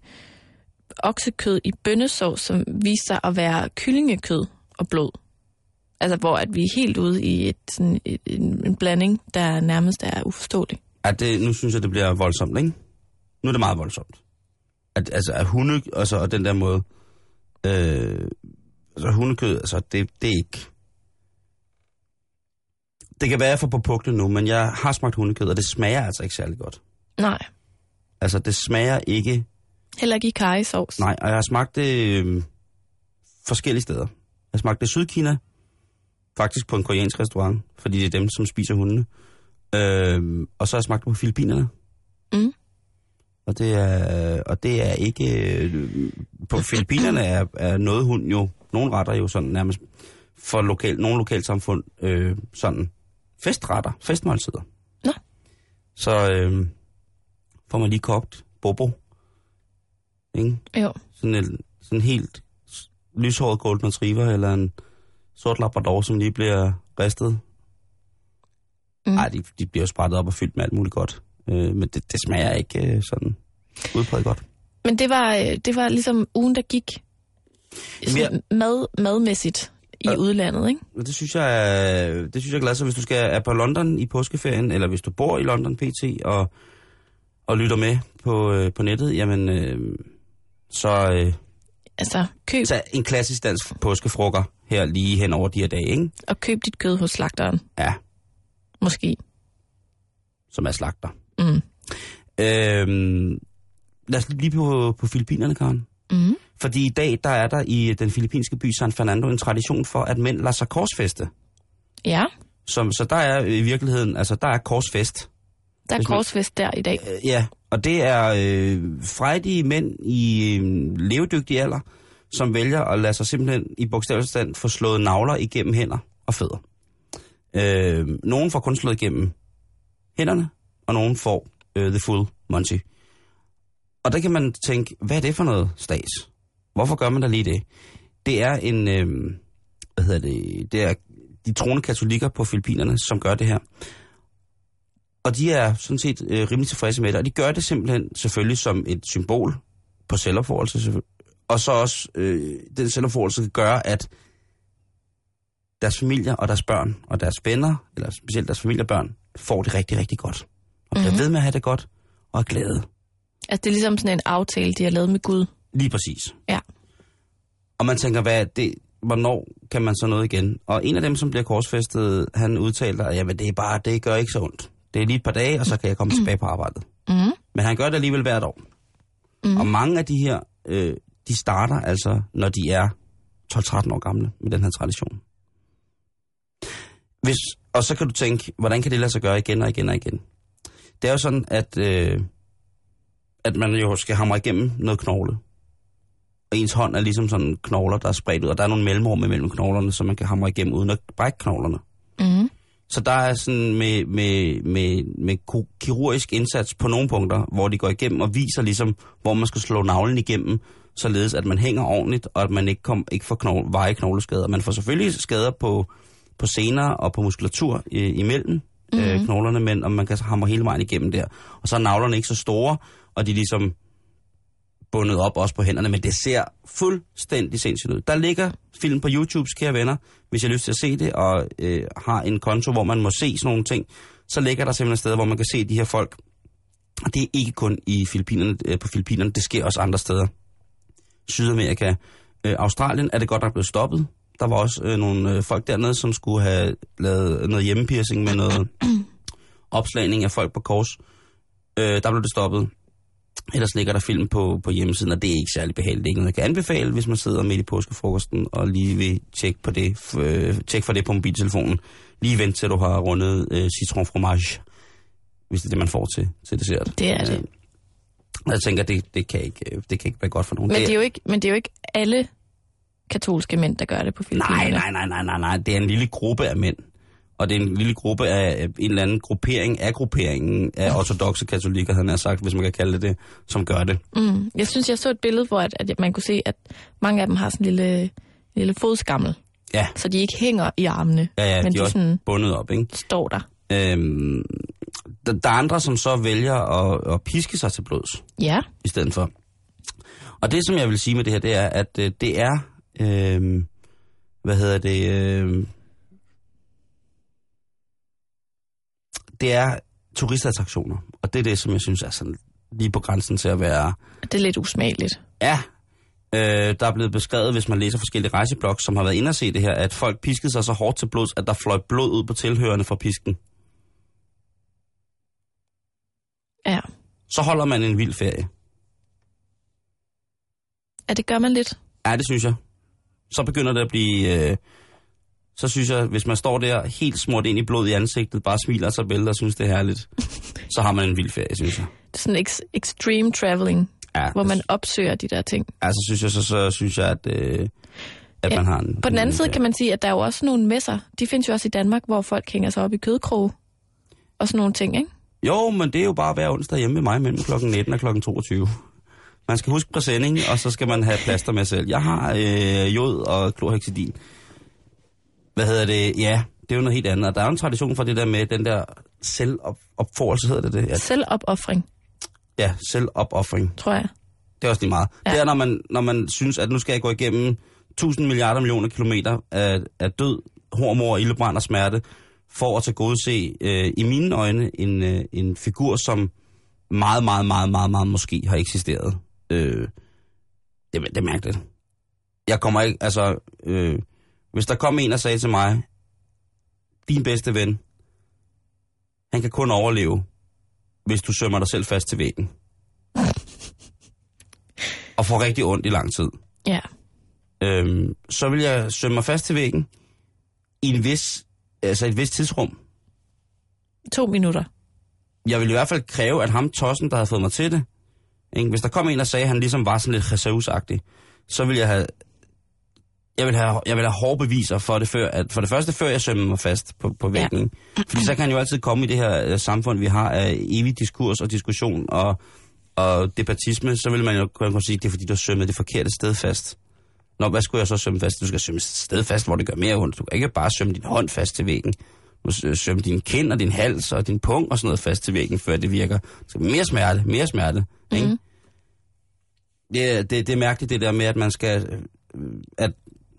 oksekød i bønnesovs, som viser sig at være kyllingekød og blod. Altså, hvor at vi er helt ude i et, sådan, et, en, en blanding, der nærmest er uforståelig. At det, nu synes jeg, det bliver voldsomt, ikke? Nu er det meget voldsomt. At, altså, at hunde, altså, og den der måde, øh, altså hundekød, altså, det, det er ikke, Det kan være, at jeg får på puklen nu, men jeg har smagt hundekød, og det smager altså ikke særlig godt. Nej, Altså, det smager ikke... heller ikke i karrysovs. Nej, og jeg har smagt det øh, forskellige steder. Jeg har smagt det i Sydkina, faktisk på en koreansk restaurant, fordi det er dem, som spiser hundene. Øh, og så har jeg smagt det på Filippinerne. Mm. Og det er, og det er ikke... Øh, på Filippinerne er, er noget hund jo... Nogle retter jo sådan nærmest for lokal, nogle lokalsamfund øh, sådan festretter, festmåltider. Nå. Så øh, får man lige kogt bobo. Ikke? Jo. Sådan en sådan helt lyshåret golden retriever, eller en sort labrador, som lige bliver ristet. Mm. Nej, de, de bliver jo sprættet op og fyldt med alt muligt godt. Øh, men det, det smager ikke øh, sådan udpræget godt. Men det var, øh, det var ligesom ugen, der gik sådan mad, madmæssigt i Ja. udlandet, ikke? Det synes jeg er, det synes jeg er glad så hvis du skal er på London i påskeferien, eller hvis du bor i London PT og, og lytter med på, øh, på nettet, jamen øh, så, øh, Altså, køb, så en klassisk dansk påskefrukker her lige hen over de her dage, ikke? og køb dit kød hos slagteren, Ja, måske. som er slagter. Mm. Øhm, lad os lige på, på Filippinerne, Karen. Mm. Fordi i dag, der er der i den filippinske by San Fernando en tradition for, at mænd lader sig korsfeste. Ja, Som, så der er i virkeligheden, altså der er korsfest. der er korsfest der i dag. Øh, Ja, og det er øh, frejdige mænd i øh, levedygtig alder, som vælger at lade sig simpelthen i bogstavelig stand få slået navler igennem hænder og fødder. Øh, nogen får kun slået igennem hænderne, og nogen får øh, the full Monty. Og der kan man tænke, hvad er det for noget stats? Hvorfor gør man da lige det? Det er en, øh, hvad hedder det, det er de troende katolikker på Filippinerne, som gør det her. Og de er sådan set øh, rimelig tilfredse med det, og de gør det simpelthen selvfølgelig som et symbol på selvopforholdelse. Og så også øh, den selvopforholdelse gøre, at deres familier og deres børn og deres venner, eller specielt deres familiebørn, får det rigtig, rigtig godt. Og bliver Mhm. ved med at have det godt, og er glade. Altså, det er ligesom sådan en aftale, de har lavet med Gud. Lige præcis. Ja. Og man tænker, hvad det, hvornår kan man så noget igen? Og en af dem, som bliver korsfæstet, han udtaler, at jamen, det er bare, det gør ikke så ondt. Det er lige et par dage, og så kan jeg komme tilbage på arbejdet. Mm. Men han gør det alligevel hvert år. Mm. Og mange af de her, øh, de starter altså, når de er 12-13 år gamle med den her tradition. Hvis, og så kan du tænke, hvordan kan det lade sig gøre igen og igen og igen? Det er jo sådan, at, øh, at man jo skal hamre igennem noget knogle. Og ens hånd er ligesom sådan knogler, der er spredt ud, og der er nogle mellemrum mellem knoglerne, så man kan hamre igennem uden at brække knoglerne. Mm. Så der er sådan med, med, med, med kirurgisk indsats på nogle punkter, hvor de går igennem og viser ligesom, hvor man skal slå navlen igennem, således at man hænger ordentligt, og at man ikke, kom, ikke får knogle, veje knogleskader. Man får selvfølgelig skader på, på sener og på muskulatur i, imellem mm-hmm. øh, knoglerne, men om man kan så hamre hele vejen igennem der. Og så er navlerne ikke så store, og de er ligesom bundet op også på hænderne, men det ser fuldstændig sindssygt ud. Der ligger film på YouTube, kære venner, hvis jeg har lyst til at se det, og øh, har en konto, hvor man må se sådan nogle ting, så ligger der simpelthen steder, hvor man kan se de her folk. Og det er ikke kun i Filippinerne, øh, på Filippinerne, det sker også andre steder. Sydamerika, øh, Australien er det godt nok blevet stoppet. Der var også øh, nogle øh, folk dernede, som skulle have lavet noget hjemmepiercing med noget opslagning af folk på kors. Øh, der blev det stoppet. Ellers ligger der film på, på hjemmesiden, og det er ikke særlig behageligt. Det er ikke noget, jeg kan anbefale, hvis man sidder midt i påskefrokosten og lige vil tjekke, på det, øh, tjekke for det på mobiltelefonen. Lige vent til du har rundet øh, citron fromage, hvis det er det, man får til, til dessert. Det er det. Øh, jeg tænker, det, det, kan ikke, øh, det kan ikke være godt for nogen. Men det, er jo ikke, men det er jo ikke alle katolske mænd, der gør det på Filippinerne. Nej, nej, nej, nej, nej, nej. Det er en lille gruppe af mænd. Og det er en lille gruppe af en eller anden gruppering af grupperingen af ortodoxe katolikker, han har sagt, hvis man kan kalde det det, som gør det. Mm. Jeg synes, jeg så et billede, hvor at, at man kunne se, at mange af dem har sådan en lille, lille fodskammel, Ja, så de ikke hænger i armene, ja, ja men de de, er sådan bundet op, ikke? står der. Øhm, der, der er andre, som så vælger at, at piske sig til blods Ja, i stedet for. Og det, som jeg vil sige med det her, det er, at øh, det er, øh, hvad hedder det, øh, det er turistattraktioner. Og det er det, som jeg synes er sådan lige på grænsen til at være, det er lidt usmageligt. ja, Øh, der er blevet beskrevet, hvis man læser forskellige rejseblogs, som har været inde og se det her, at folk piskede sig så hårdt til blods, at der fløj blod ud på tilhørende fra pisken. Ja. Så holder man en vild ferie. ja, det gør man lidt. Ja, det synes jeg. Så begynder det at blive... Øh, så synes jeg, hvis man står der helt smurt ind i blod i ansigtet, bare smiler sig bælter og synes, det er herligt, så har man en vild ferie, synes jeg. Det er sådan ex- extreme traveling, Ja, hvor man opsøger de der ting. Altså, synes jeg, så, så synes jeg, at, øh, at Ja, man har en... På den anden en side kan man sige, at der er jo også nogle messer. De findes jo også i Danmark, hvor folk hænger sig op i kødkroge. Og sådan nogle ting, ikke? Jo, men det er jo bare hver onsdag hjemme med mig mellem klokken 19 og klokken 22. Man skal huske præsending, og så skal man have plaster med selv. Jeg har øh, jod og klorhexidin. Hvad hedder det? Ja, det er jo noget helt andet. Og der er jo en tradition for det der med den der selvopforelse, hedder det det? Ja, Selvopoffring, ja selvopoffring. tror jeg. Det er også lige meget. Ja. Det er, når man, når man synes, at nu skal jeg gå igennem 1000 milliarder millioner kilometer af, af død, hormor, ildebrand og smerte, for at til gode se, øh, i mine øjne, en, øh, en figur, som meget, meget, meget, meget, meget måske har eksisteret. Øh, det, det er mærkeligt. Jeg kommer ikke, altså, øh, hvis der kom en og sagde til mig, din bedste ven, han kan kun overleve, hvis du sømmer dig selv fast til væggen. Og får rigtig ondt i lang tid. Ja. Øhm, så vil jeg sømme mig fast til væggen i en vis, altså et vis tidsrum. To minutter. Jeg vil i hvert fald kræve, at ham tossen, der havde fået mig til det, ikke? hvis der kom en og sagde, at han ligesom var sådan lidt jesus så vil jeg have, jeg vil have, jeg vil have hårde beviser for det, før, at, for det første, før jeg sømmer mig fast på, på væggen. Ja. Fordi så kan han jo altid komme i det her øh, samfund, vi har af evig diskurs og diskussion og, og debatisme, så vil man jo kunne sige, at det er fordi, du har sømmet det forkerte sted fast. Nå, hvad skulle jeg så sømme fast? Du skal sømme et sted fast, hvor det gør mere ondt. Du kan ikke bare sømme din hånd fast til væggen. Du må sømme din kind og din hals og din pung og sådan noget fast til væggen, før det virker. Så mere smerte, mere smerte. Mm-hmm. Ikke? Det, er- det, det er mærkeligt det der med, at man skal, øh, at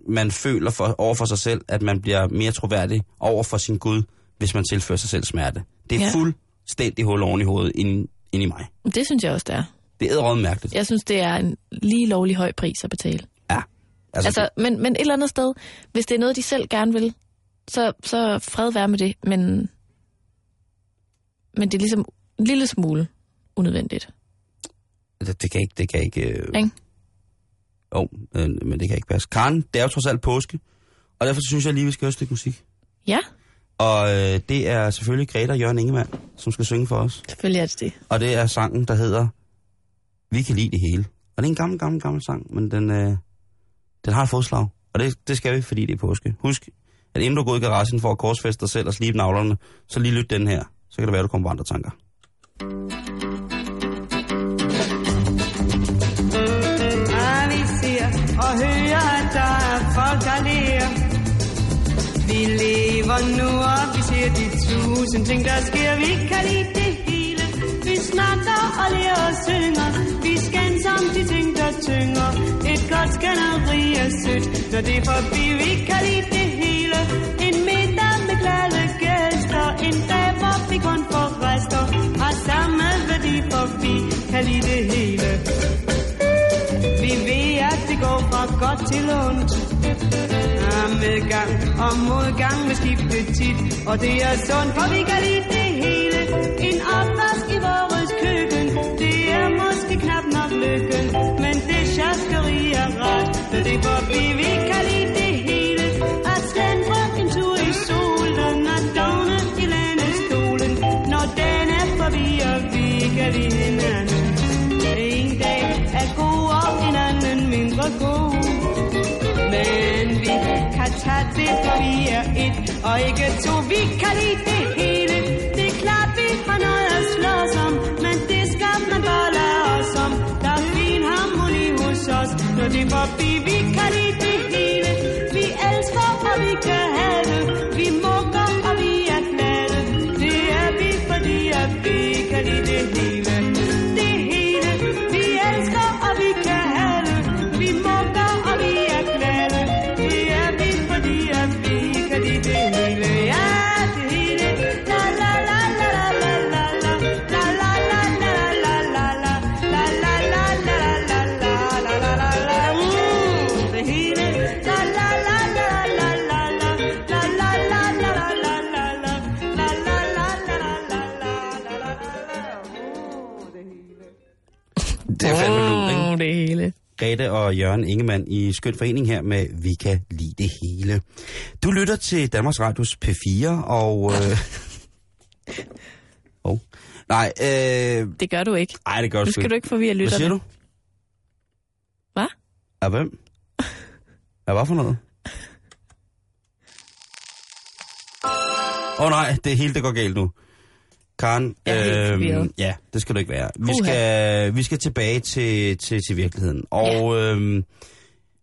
man føler for, over for sig selv, at man bliver mere troværdig over for sin Gud, hvis man tilfører sig selv smerte. Det er Ja. ja. fuldstændig hul oven i hovedet ind, ind i mig. Det synes jeg også, det er. Det er æderrød mærkeligt. Jeg synes, det er en lige lovlig høj pris at betale. Ja. Altså, Altså, men, men et eller andet sted, hvis det er noget, de selv gerne vil, så, så fred være med det, men, men det er ligesom en lille smule unødvendigt. Det, det kan ikke, det kan ikke... Øh, Ikke? Jo, øh, men det kan ikke passe. Karen, det er jo trods alt påske, og derfor synes jeg lige, vi skal høre et stykke musik. Ja, Og øh, det er selvfølgelig Greta og Jørgen Ingemann, som skal synge for os. selvfølgelig er det det. Og det er sangen, der hedder Vi kan lide det hele. Og det er en gammel, gammel, gammel sang, men den, øh, den har et fodslag. Og det, det skal vi, fordi det er påske. Husk, at inden du går ud i garagen for at korsfeste dig selv og slibe navlerne, så lige lyt den her. Så kan det være, at du kommer på andre tanker. Ah, der er folk, der lærer. Vi lever nu, og vi ser de tusind ting, der sker. Vi kan lide det hele. Vi snakker og lærer og synger. Vi skændes om de ting, der tynger. Et godt skænderi er sødt, når det er forbi. Vi kan lide det hele. En middag med glade gæster. En dag, hvor vi kun får rester. Har samme værdi for vi kan lide det hele går fra godt til ondt. Ja, medgang og modgang med skifte tit. Og det er sundt, for vi kan og ikke to. Vi kan lide det hele. Det er klart, vi har noget at slås om. Men det skal man bare lade os om. Der er fin harmoni hos os. Når det er forbi, vi kan lide Grete og Jørgen Ingemann i Skøn Forening her med Vi kan lide det hele. Du lytter til Danmarks Radios P4, og... Øh, oh. Nej, øh, Det gør du ikke. ej, det gør Nu sgu skal du ikke forvirre Hvad siger lytterne. du? Hvad? Ja, hvem? Ja, hvad for noget? Åh oh, nej, det hele det går galt nu. Karen, forvirret. ja, det skal du ikke være. Vi skal, vi skal tilbage til, til, til virkeligheden. Og øhm,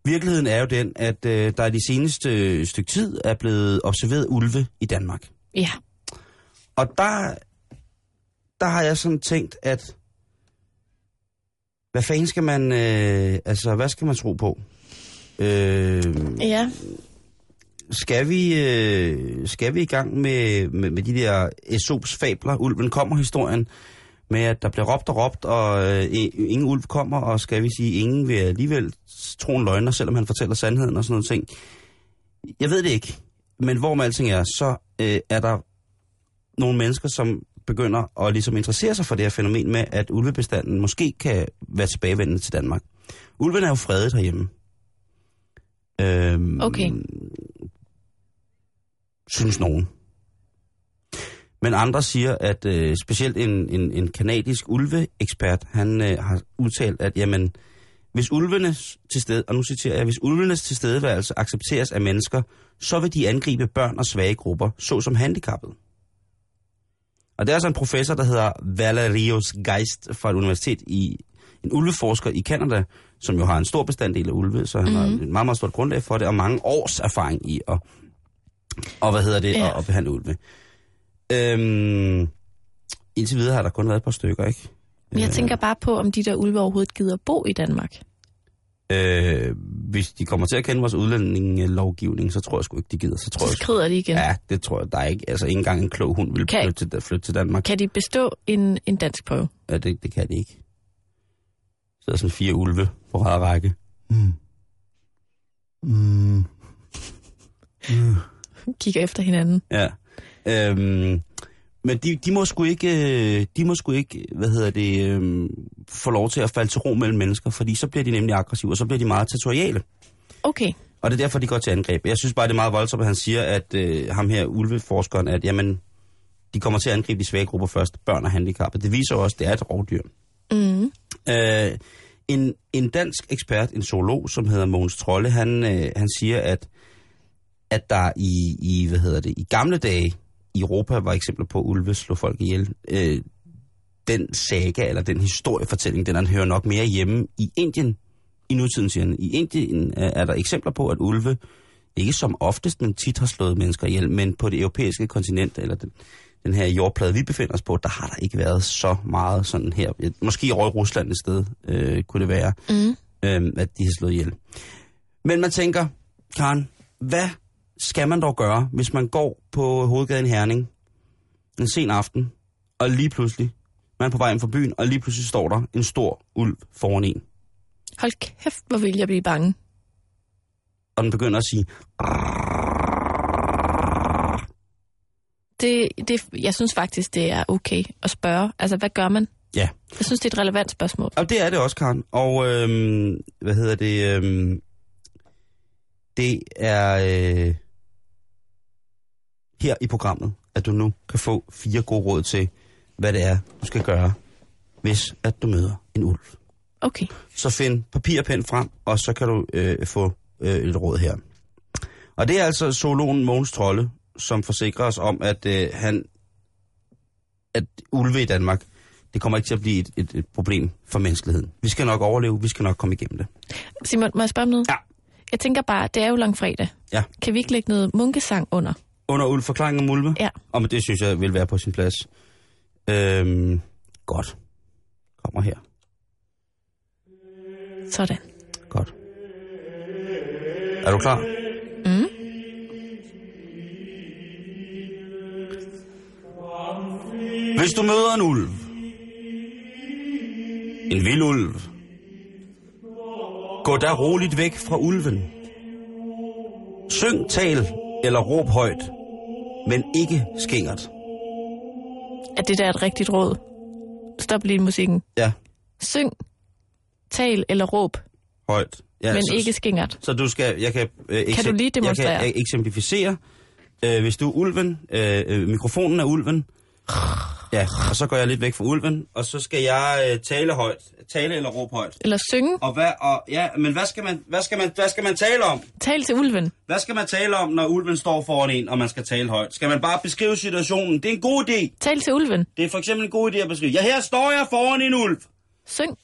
virkeligheden er jo den, at øh, der i de seneste stykke tid er blevet observeret ulve i Danmark. Ja. Og der, der har jeg sådan tænkt, at hvad fanden skal man, øh, altså hvad skal man tro på? Øh, Ja skal vi, øh, skal vi i gang med, med, med de der Esops fabler, ulven kommer historien, med at der bliver råbt og råbt, og øh, ingen ulv kommer, og skal vi sige, ingen vil alligevel tro en løgner, selvom han fortæller sandheden og sådan noget ting. Jeg ved det ikke, men hvor med alting er, så øh, er der nogle mennesker, som begynder at ligesom interessere sig for det her fænomen med, at ulvebestanden måske kan være tilbagevendende til Danmark. Ulven er jo fredet herhjemme. Øhm, Okay. Synes nogen. Men andre siger, at øh, specielt en, en, en kanadisk ulveekspert, han øh, har udtalt, at jamen, hvis ulvenes til stede, og nu citerer jeg, hvis ulvenes tilstedeværelse accepteres af mennesker, så vil de angribe børn og svage grupper, såsom handicappede. Og det er altså en professor, der hedder Valerius Geist fra et universitet i en ulveforsker i Kanada, som jo har en stor bestanddel af ulve, så han mm-hmm. har et meget, meget stort grundlag for det, og mange års erfaring i at, og hvad hedder det, Ja. at, at behandle ulve. Øhm, indtil videre har der kun været et par stykker, ikke? Men jeg tænker bare på, om de der ulve overhovedet gider bo i Danmark. Øh, hvis de kommer til at kende vores udlændingelovgivning, så tror jeg sgu ikke, de gider. Så tror Så jeg, skrider de igen. ja, det tror jeg, der er ikke. Altså, ikke engang en klog hund vil Kan- flytte til, flytte til Danmark. Kan de bestå en, en dansk prøve? Ja, det, det kan de ikke. Så er der sådan fire ulve på og række. Mm. Mm. Kigger efter hinanden. Ja. Øhm, men de, de må sgu ikke, øh, de må sgu ikke, hvad hedder det, øhm, få lov til at falde til ro mellem mennesker, fordi så bliver de nemlig aggressive, og så bliver de meget territoriale. Okay. Og det er derfor, de går til angreb. Jeg synes bare, det er meget voldsomt, at han siger, at øh, ham her, ulveforskeren, at jamen, de kommer til at angribe de svage grupper først, børn og handicappede. Det viser også, at det er et rovdyr. Mm. Øh, en, en dansk ekspert, en zoolog, som hedder Mogens Trolle, han, øh, han siger, at, at der i, i, hvad hedder det, i gamle dage i Europa var eksempler på, at ulve slog folk ihjel. Øh, den saga, eller den historiefortælling, den han hører nok mere hjemme i Indien, i nutiden, siger han. I Indien er, er der eksempler på, at ulve, ikke som oftest, men tit har slået mennesker ihjel, men på det europæiske kontinent, eller den, den her jordplade, vi befinder os på, der har der ikke været så meget sådan her. Måske i Rusland et sted, øh, kunne det være, Mm. øh, at de har slået ihjel. Men man tænker, Karen, hvad skal man dog gøre, hvis man går på hovedgaden Herning en sen aften, og lige pludselig, man er på vej hjem fra byen, og lige pludselig står der en stor ulv foran en, Hold kæft, hvor vil jeg blive bange. og den begynder at sige, Det, det, jeg synes faktisk, det er okay at spørge. Altså, hvad gør man? ja, Jeg synes, det er et relevant spørgsmål. Og det er det også, Karen. Og øhm, hvad hedder det? Øhm, det er øh, her i programmet, at du nu kan få fire gode råd til, hvad det er, du skal gøre, hvis at du møder en ulv. Okay. Så find papir og pen frem, og så kan du øh, få øh, et råd her. Og det er altså zoologen Mogens Trolle, som forsikrer os om, at øh, han at ulve i Danmark, det kommer ikke til at blive et, et, et problem for menneskeligheden. Vi skal nok overleve, vi skal nok komme igennem det. Simon, må jeg spørge om noget? Ja. Jeg tænker bare, det er jo langfredag. Ja. Kan vi ikke lægge noget munkesang under? Under ulv forklaring om ulve? Ja. Og men det synes jeg vil være på sin plads. Øhm, godt. Kommer her. Sådan. Godt. Er du klar? Mm. Hvis du møder en ulv, en vild ulv, gå da roligt væk fra ulven. Syng, tal eller råb højt, men ikke skingert. Er det der et rigtigt råd? Stop lige musikken. Ja, Syng, tal eller råb, højt. Ja, men så, ikke skingert. Så du skal, jeg kan... Øh, Kan du lige demonstrere? Jeg kan eksemplificere. Øh, hvis du er ulven, øh, øh, mikrofonen er ulven, ja, og så går jeg lidt væk fra ulven, og så skal jeg øh, tale højt. Tale eller råbe højt. Eller synge. Og hvad, og, ja, men hvad skal, man, hvad, skal man, hvad skal man tale om? Tal til ulven. Hvad skal man tale om, når ulven står foran en, og man skal tale højt? Skal man bare beskrive situationen? Det er en god idé. Tal til ulven. Det er for eksempel en god idé at beskrive. Ja, her står jeg foran en ulv. Syng.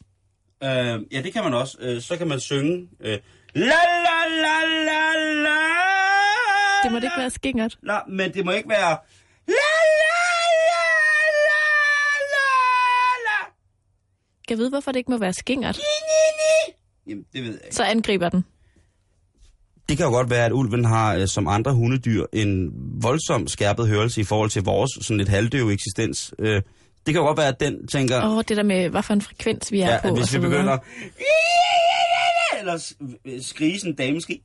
Øh, ja, det kan man også. Øh, så kan man synge. Øh, la la la la la. Det må det ikke være skingert. La, men det må ikke være... La la la la la la. Kan jeg vide, hvorfor det ikke må være skingert? Jamen, det ved jeg ikke. Så angriber den. Det kan jo godt være, at ulven har, øh, som andre hundedyr, en voldsom skærpet hørelse i forhold til vores sådan lidt halvdøve eksistens. Øh, det kan jo godt være, at den tænker... Åh, oh, det der med, hvad for en frekvens vi er ja, på. hvis vi begynder... Eller skrige sådan en dameskrig.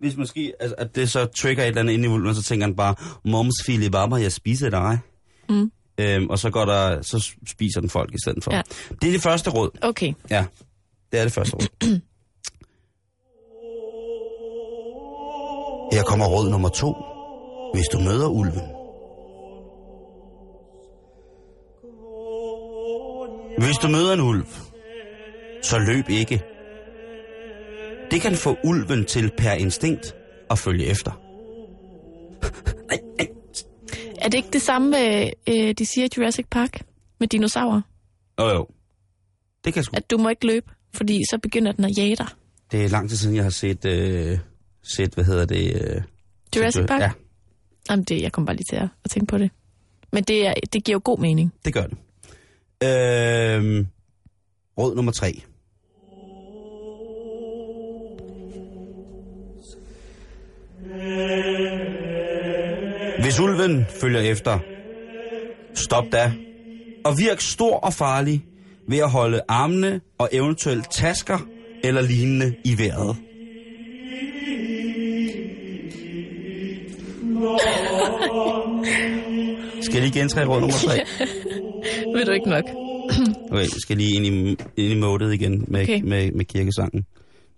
Hvis måske, altså, at det så trigger et eller andet ind i ulven, så tænker han bare, Moms Philip Baba, jeg spiser dig. Mm. Øhm, og så, går der, så spiser den folk i stedet for. Ja. Det er det første råd. Okay. Ja, det er det første råd. Her kommer råd nummer to. Hvis du møder ulven. Hvis du møder en ulv, så løb ikke. Det kan få ulven til per instinkt at følge efter. Er det ikke det samme, øh, de siger i Jurassic Park med dinosaurer? Jo jo. Det kan sgu. At du må ikke løbe, fordi så begynder den at jage dig. Det er lang tid siden, jeg har set, øh, set hvad hedder det? Øh, Jurassic Park? Ja, Jamen, det, jeg kom bare lige til at, at tænke på det. Men det, er, det giver jo god mening. det gør det. Øh, råd nummer tre. Hvis ulven følger efter, stop da. Og virk stor og farlig ved at holde armene og eventuelt tasker eller lignende i vejret. Skal jeg lige gentage råd nummer tre? Ved du ikke nok? Okay, jeg skal lige ind i, ind i modet igen med, okay. med, med kirkesangen.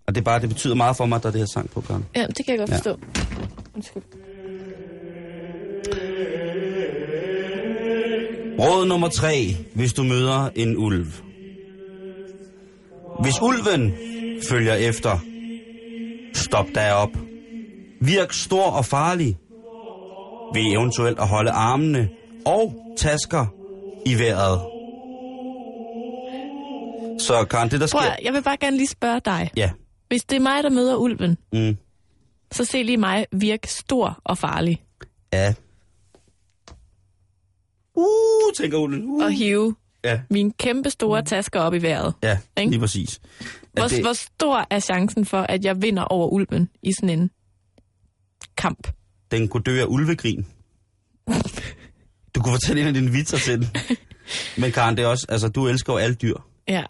Og det er bare, det betyder meget for mig, at der er det her sang på, Karen. Ja, det kan jeg godt Ja. forstå. Undskyld. Råd nummer tre, hvis du møder en ulv. Hvis ulven følger efter, stop da op. Virk stor og farlig ved eventuelt at holde armene og tasker i vejret. Så Karen, det der Prøv sker... at, jeg vil bare gerne lige spørge dig. Ja, Hvis det er mig, der møder ulven, mm, så se lige mig virke stor og farlig. ja. Uh, tænker ulven. Uh. Og hive Ja, mine kæmpe store tasker op i vejret. ja, Ikke? lige præcis. Hvor, At det, hvor stor er chancen for, at jeg vinder over ulven i sådan en kamp? den kunne dø af ulvegrin. Du kunne fortælle en af dine vitser til den. Men Karen, det er også, altså, du elsker jo alle dyr. Ja.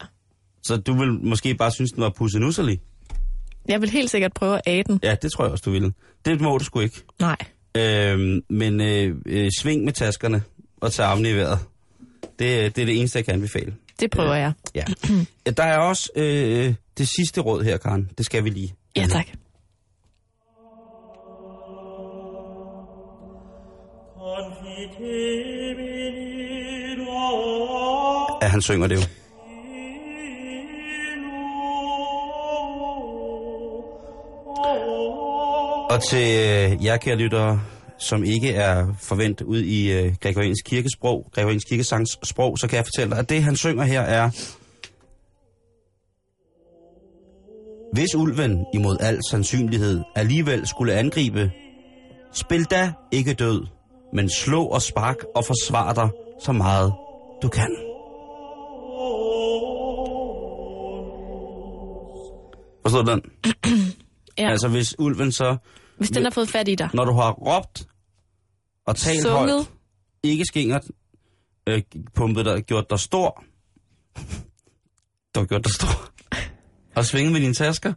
Så du vil måske bare synes, den var pussenusserlig. Jeg vil helt sikkert prøve at æde den. Ja, det tror jeg også, du ville. Det må du sgu ikke. Nej. Øhm, men øh, øh, sving med taskerne og tage armene i vejret. Det, det er det eneste, jeg kan anbefale. Det prøver jeg. Ja. Der er også øh, det sidste råd her, Karen. Det skal vi lige. Ja, tak. Ja, han synger det jo. Og til øh, jer, kære lyttere, som ikke er forventet ud i øh, gregoriansk kirkesprog, gregoriansk kirkesangs sprog, så kan jeg fortælle dig, at det, han synger her, er... Hvis ulven imod al sandsynlighed alligevel skulle angribe, spil da ikke død, men slå og spark og forsvar dig så meget du kan. Forstår du den? Ja. Altså hvis ulven så, Hvis den har fået fat i dig. når du har råbt og talt Sunget. højt, ikke skingert, øh, pumpet dig, gjort dig stor, du har gjort dig stor, og svinget med dine tasker,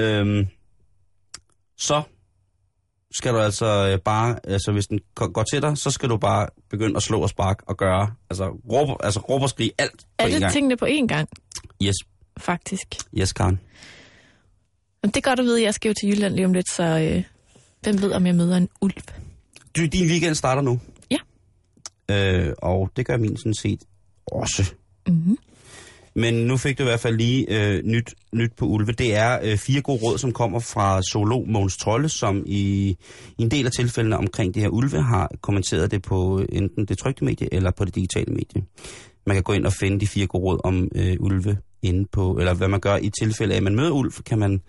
øhm, så skal du altså øh, bare, altså hvis den går til dig, så skal du bare begynde at slå og sparke og gøre, altså råbe, altså råbe og skrige alt på Er en det gang. tingene på én gang? Yes. faktisk. Yes, Karen. Det er godt at vide, at jeg skal jo til Jylland lige om lidt, så øh, hvem ved, om jeg møder en ulv. Du, din weekend starter nu. Ja. Øh, og det gør min sådan set også. Mm-hmm. Men nu fik du i hvert fald lige øh, nyt, nyt på ulve. Det er øh, fire gode råd, som kommer fra zoolog Mogens Trolle, som i, i en del af tilfældene omkring det her ulve har kommenteret det på enten det trygte medie eller på det digitale medie. Man kan gå ind og finde de fire gode råd om øh, ulve inde på, eller hvad man gør i tilfælde af, at man møder ulv, kan man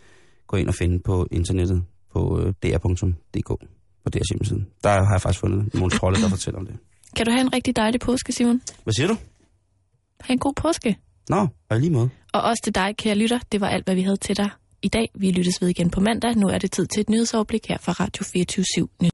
gå ind og finde på internettet på øh, dr.dk på deres hjemmeside. Der har jeg faktisk fundet Mogens Trolle, der fortæller om det. Kan du have en rigtig dejlig påske, Simon? Hvad siger du? Ha' en god påske. Nå, og lige måde. Og også til dig, kære lytter. Det var alt, hvad vi havde til dig i dag. Vi lyttes ved igen på mandag. Nu er det tid til et nyhedsoverblik her fra Radio 24 /7.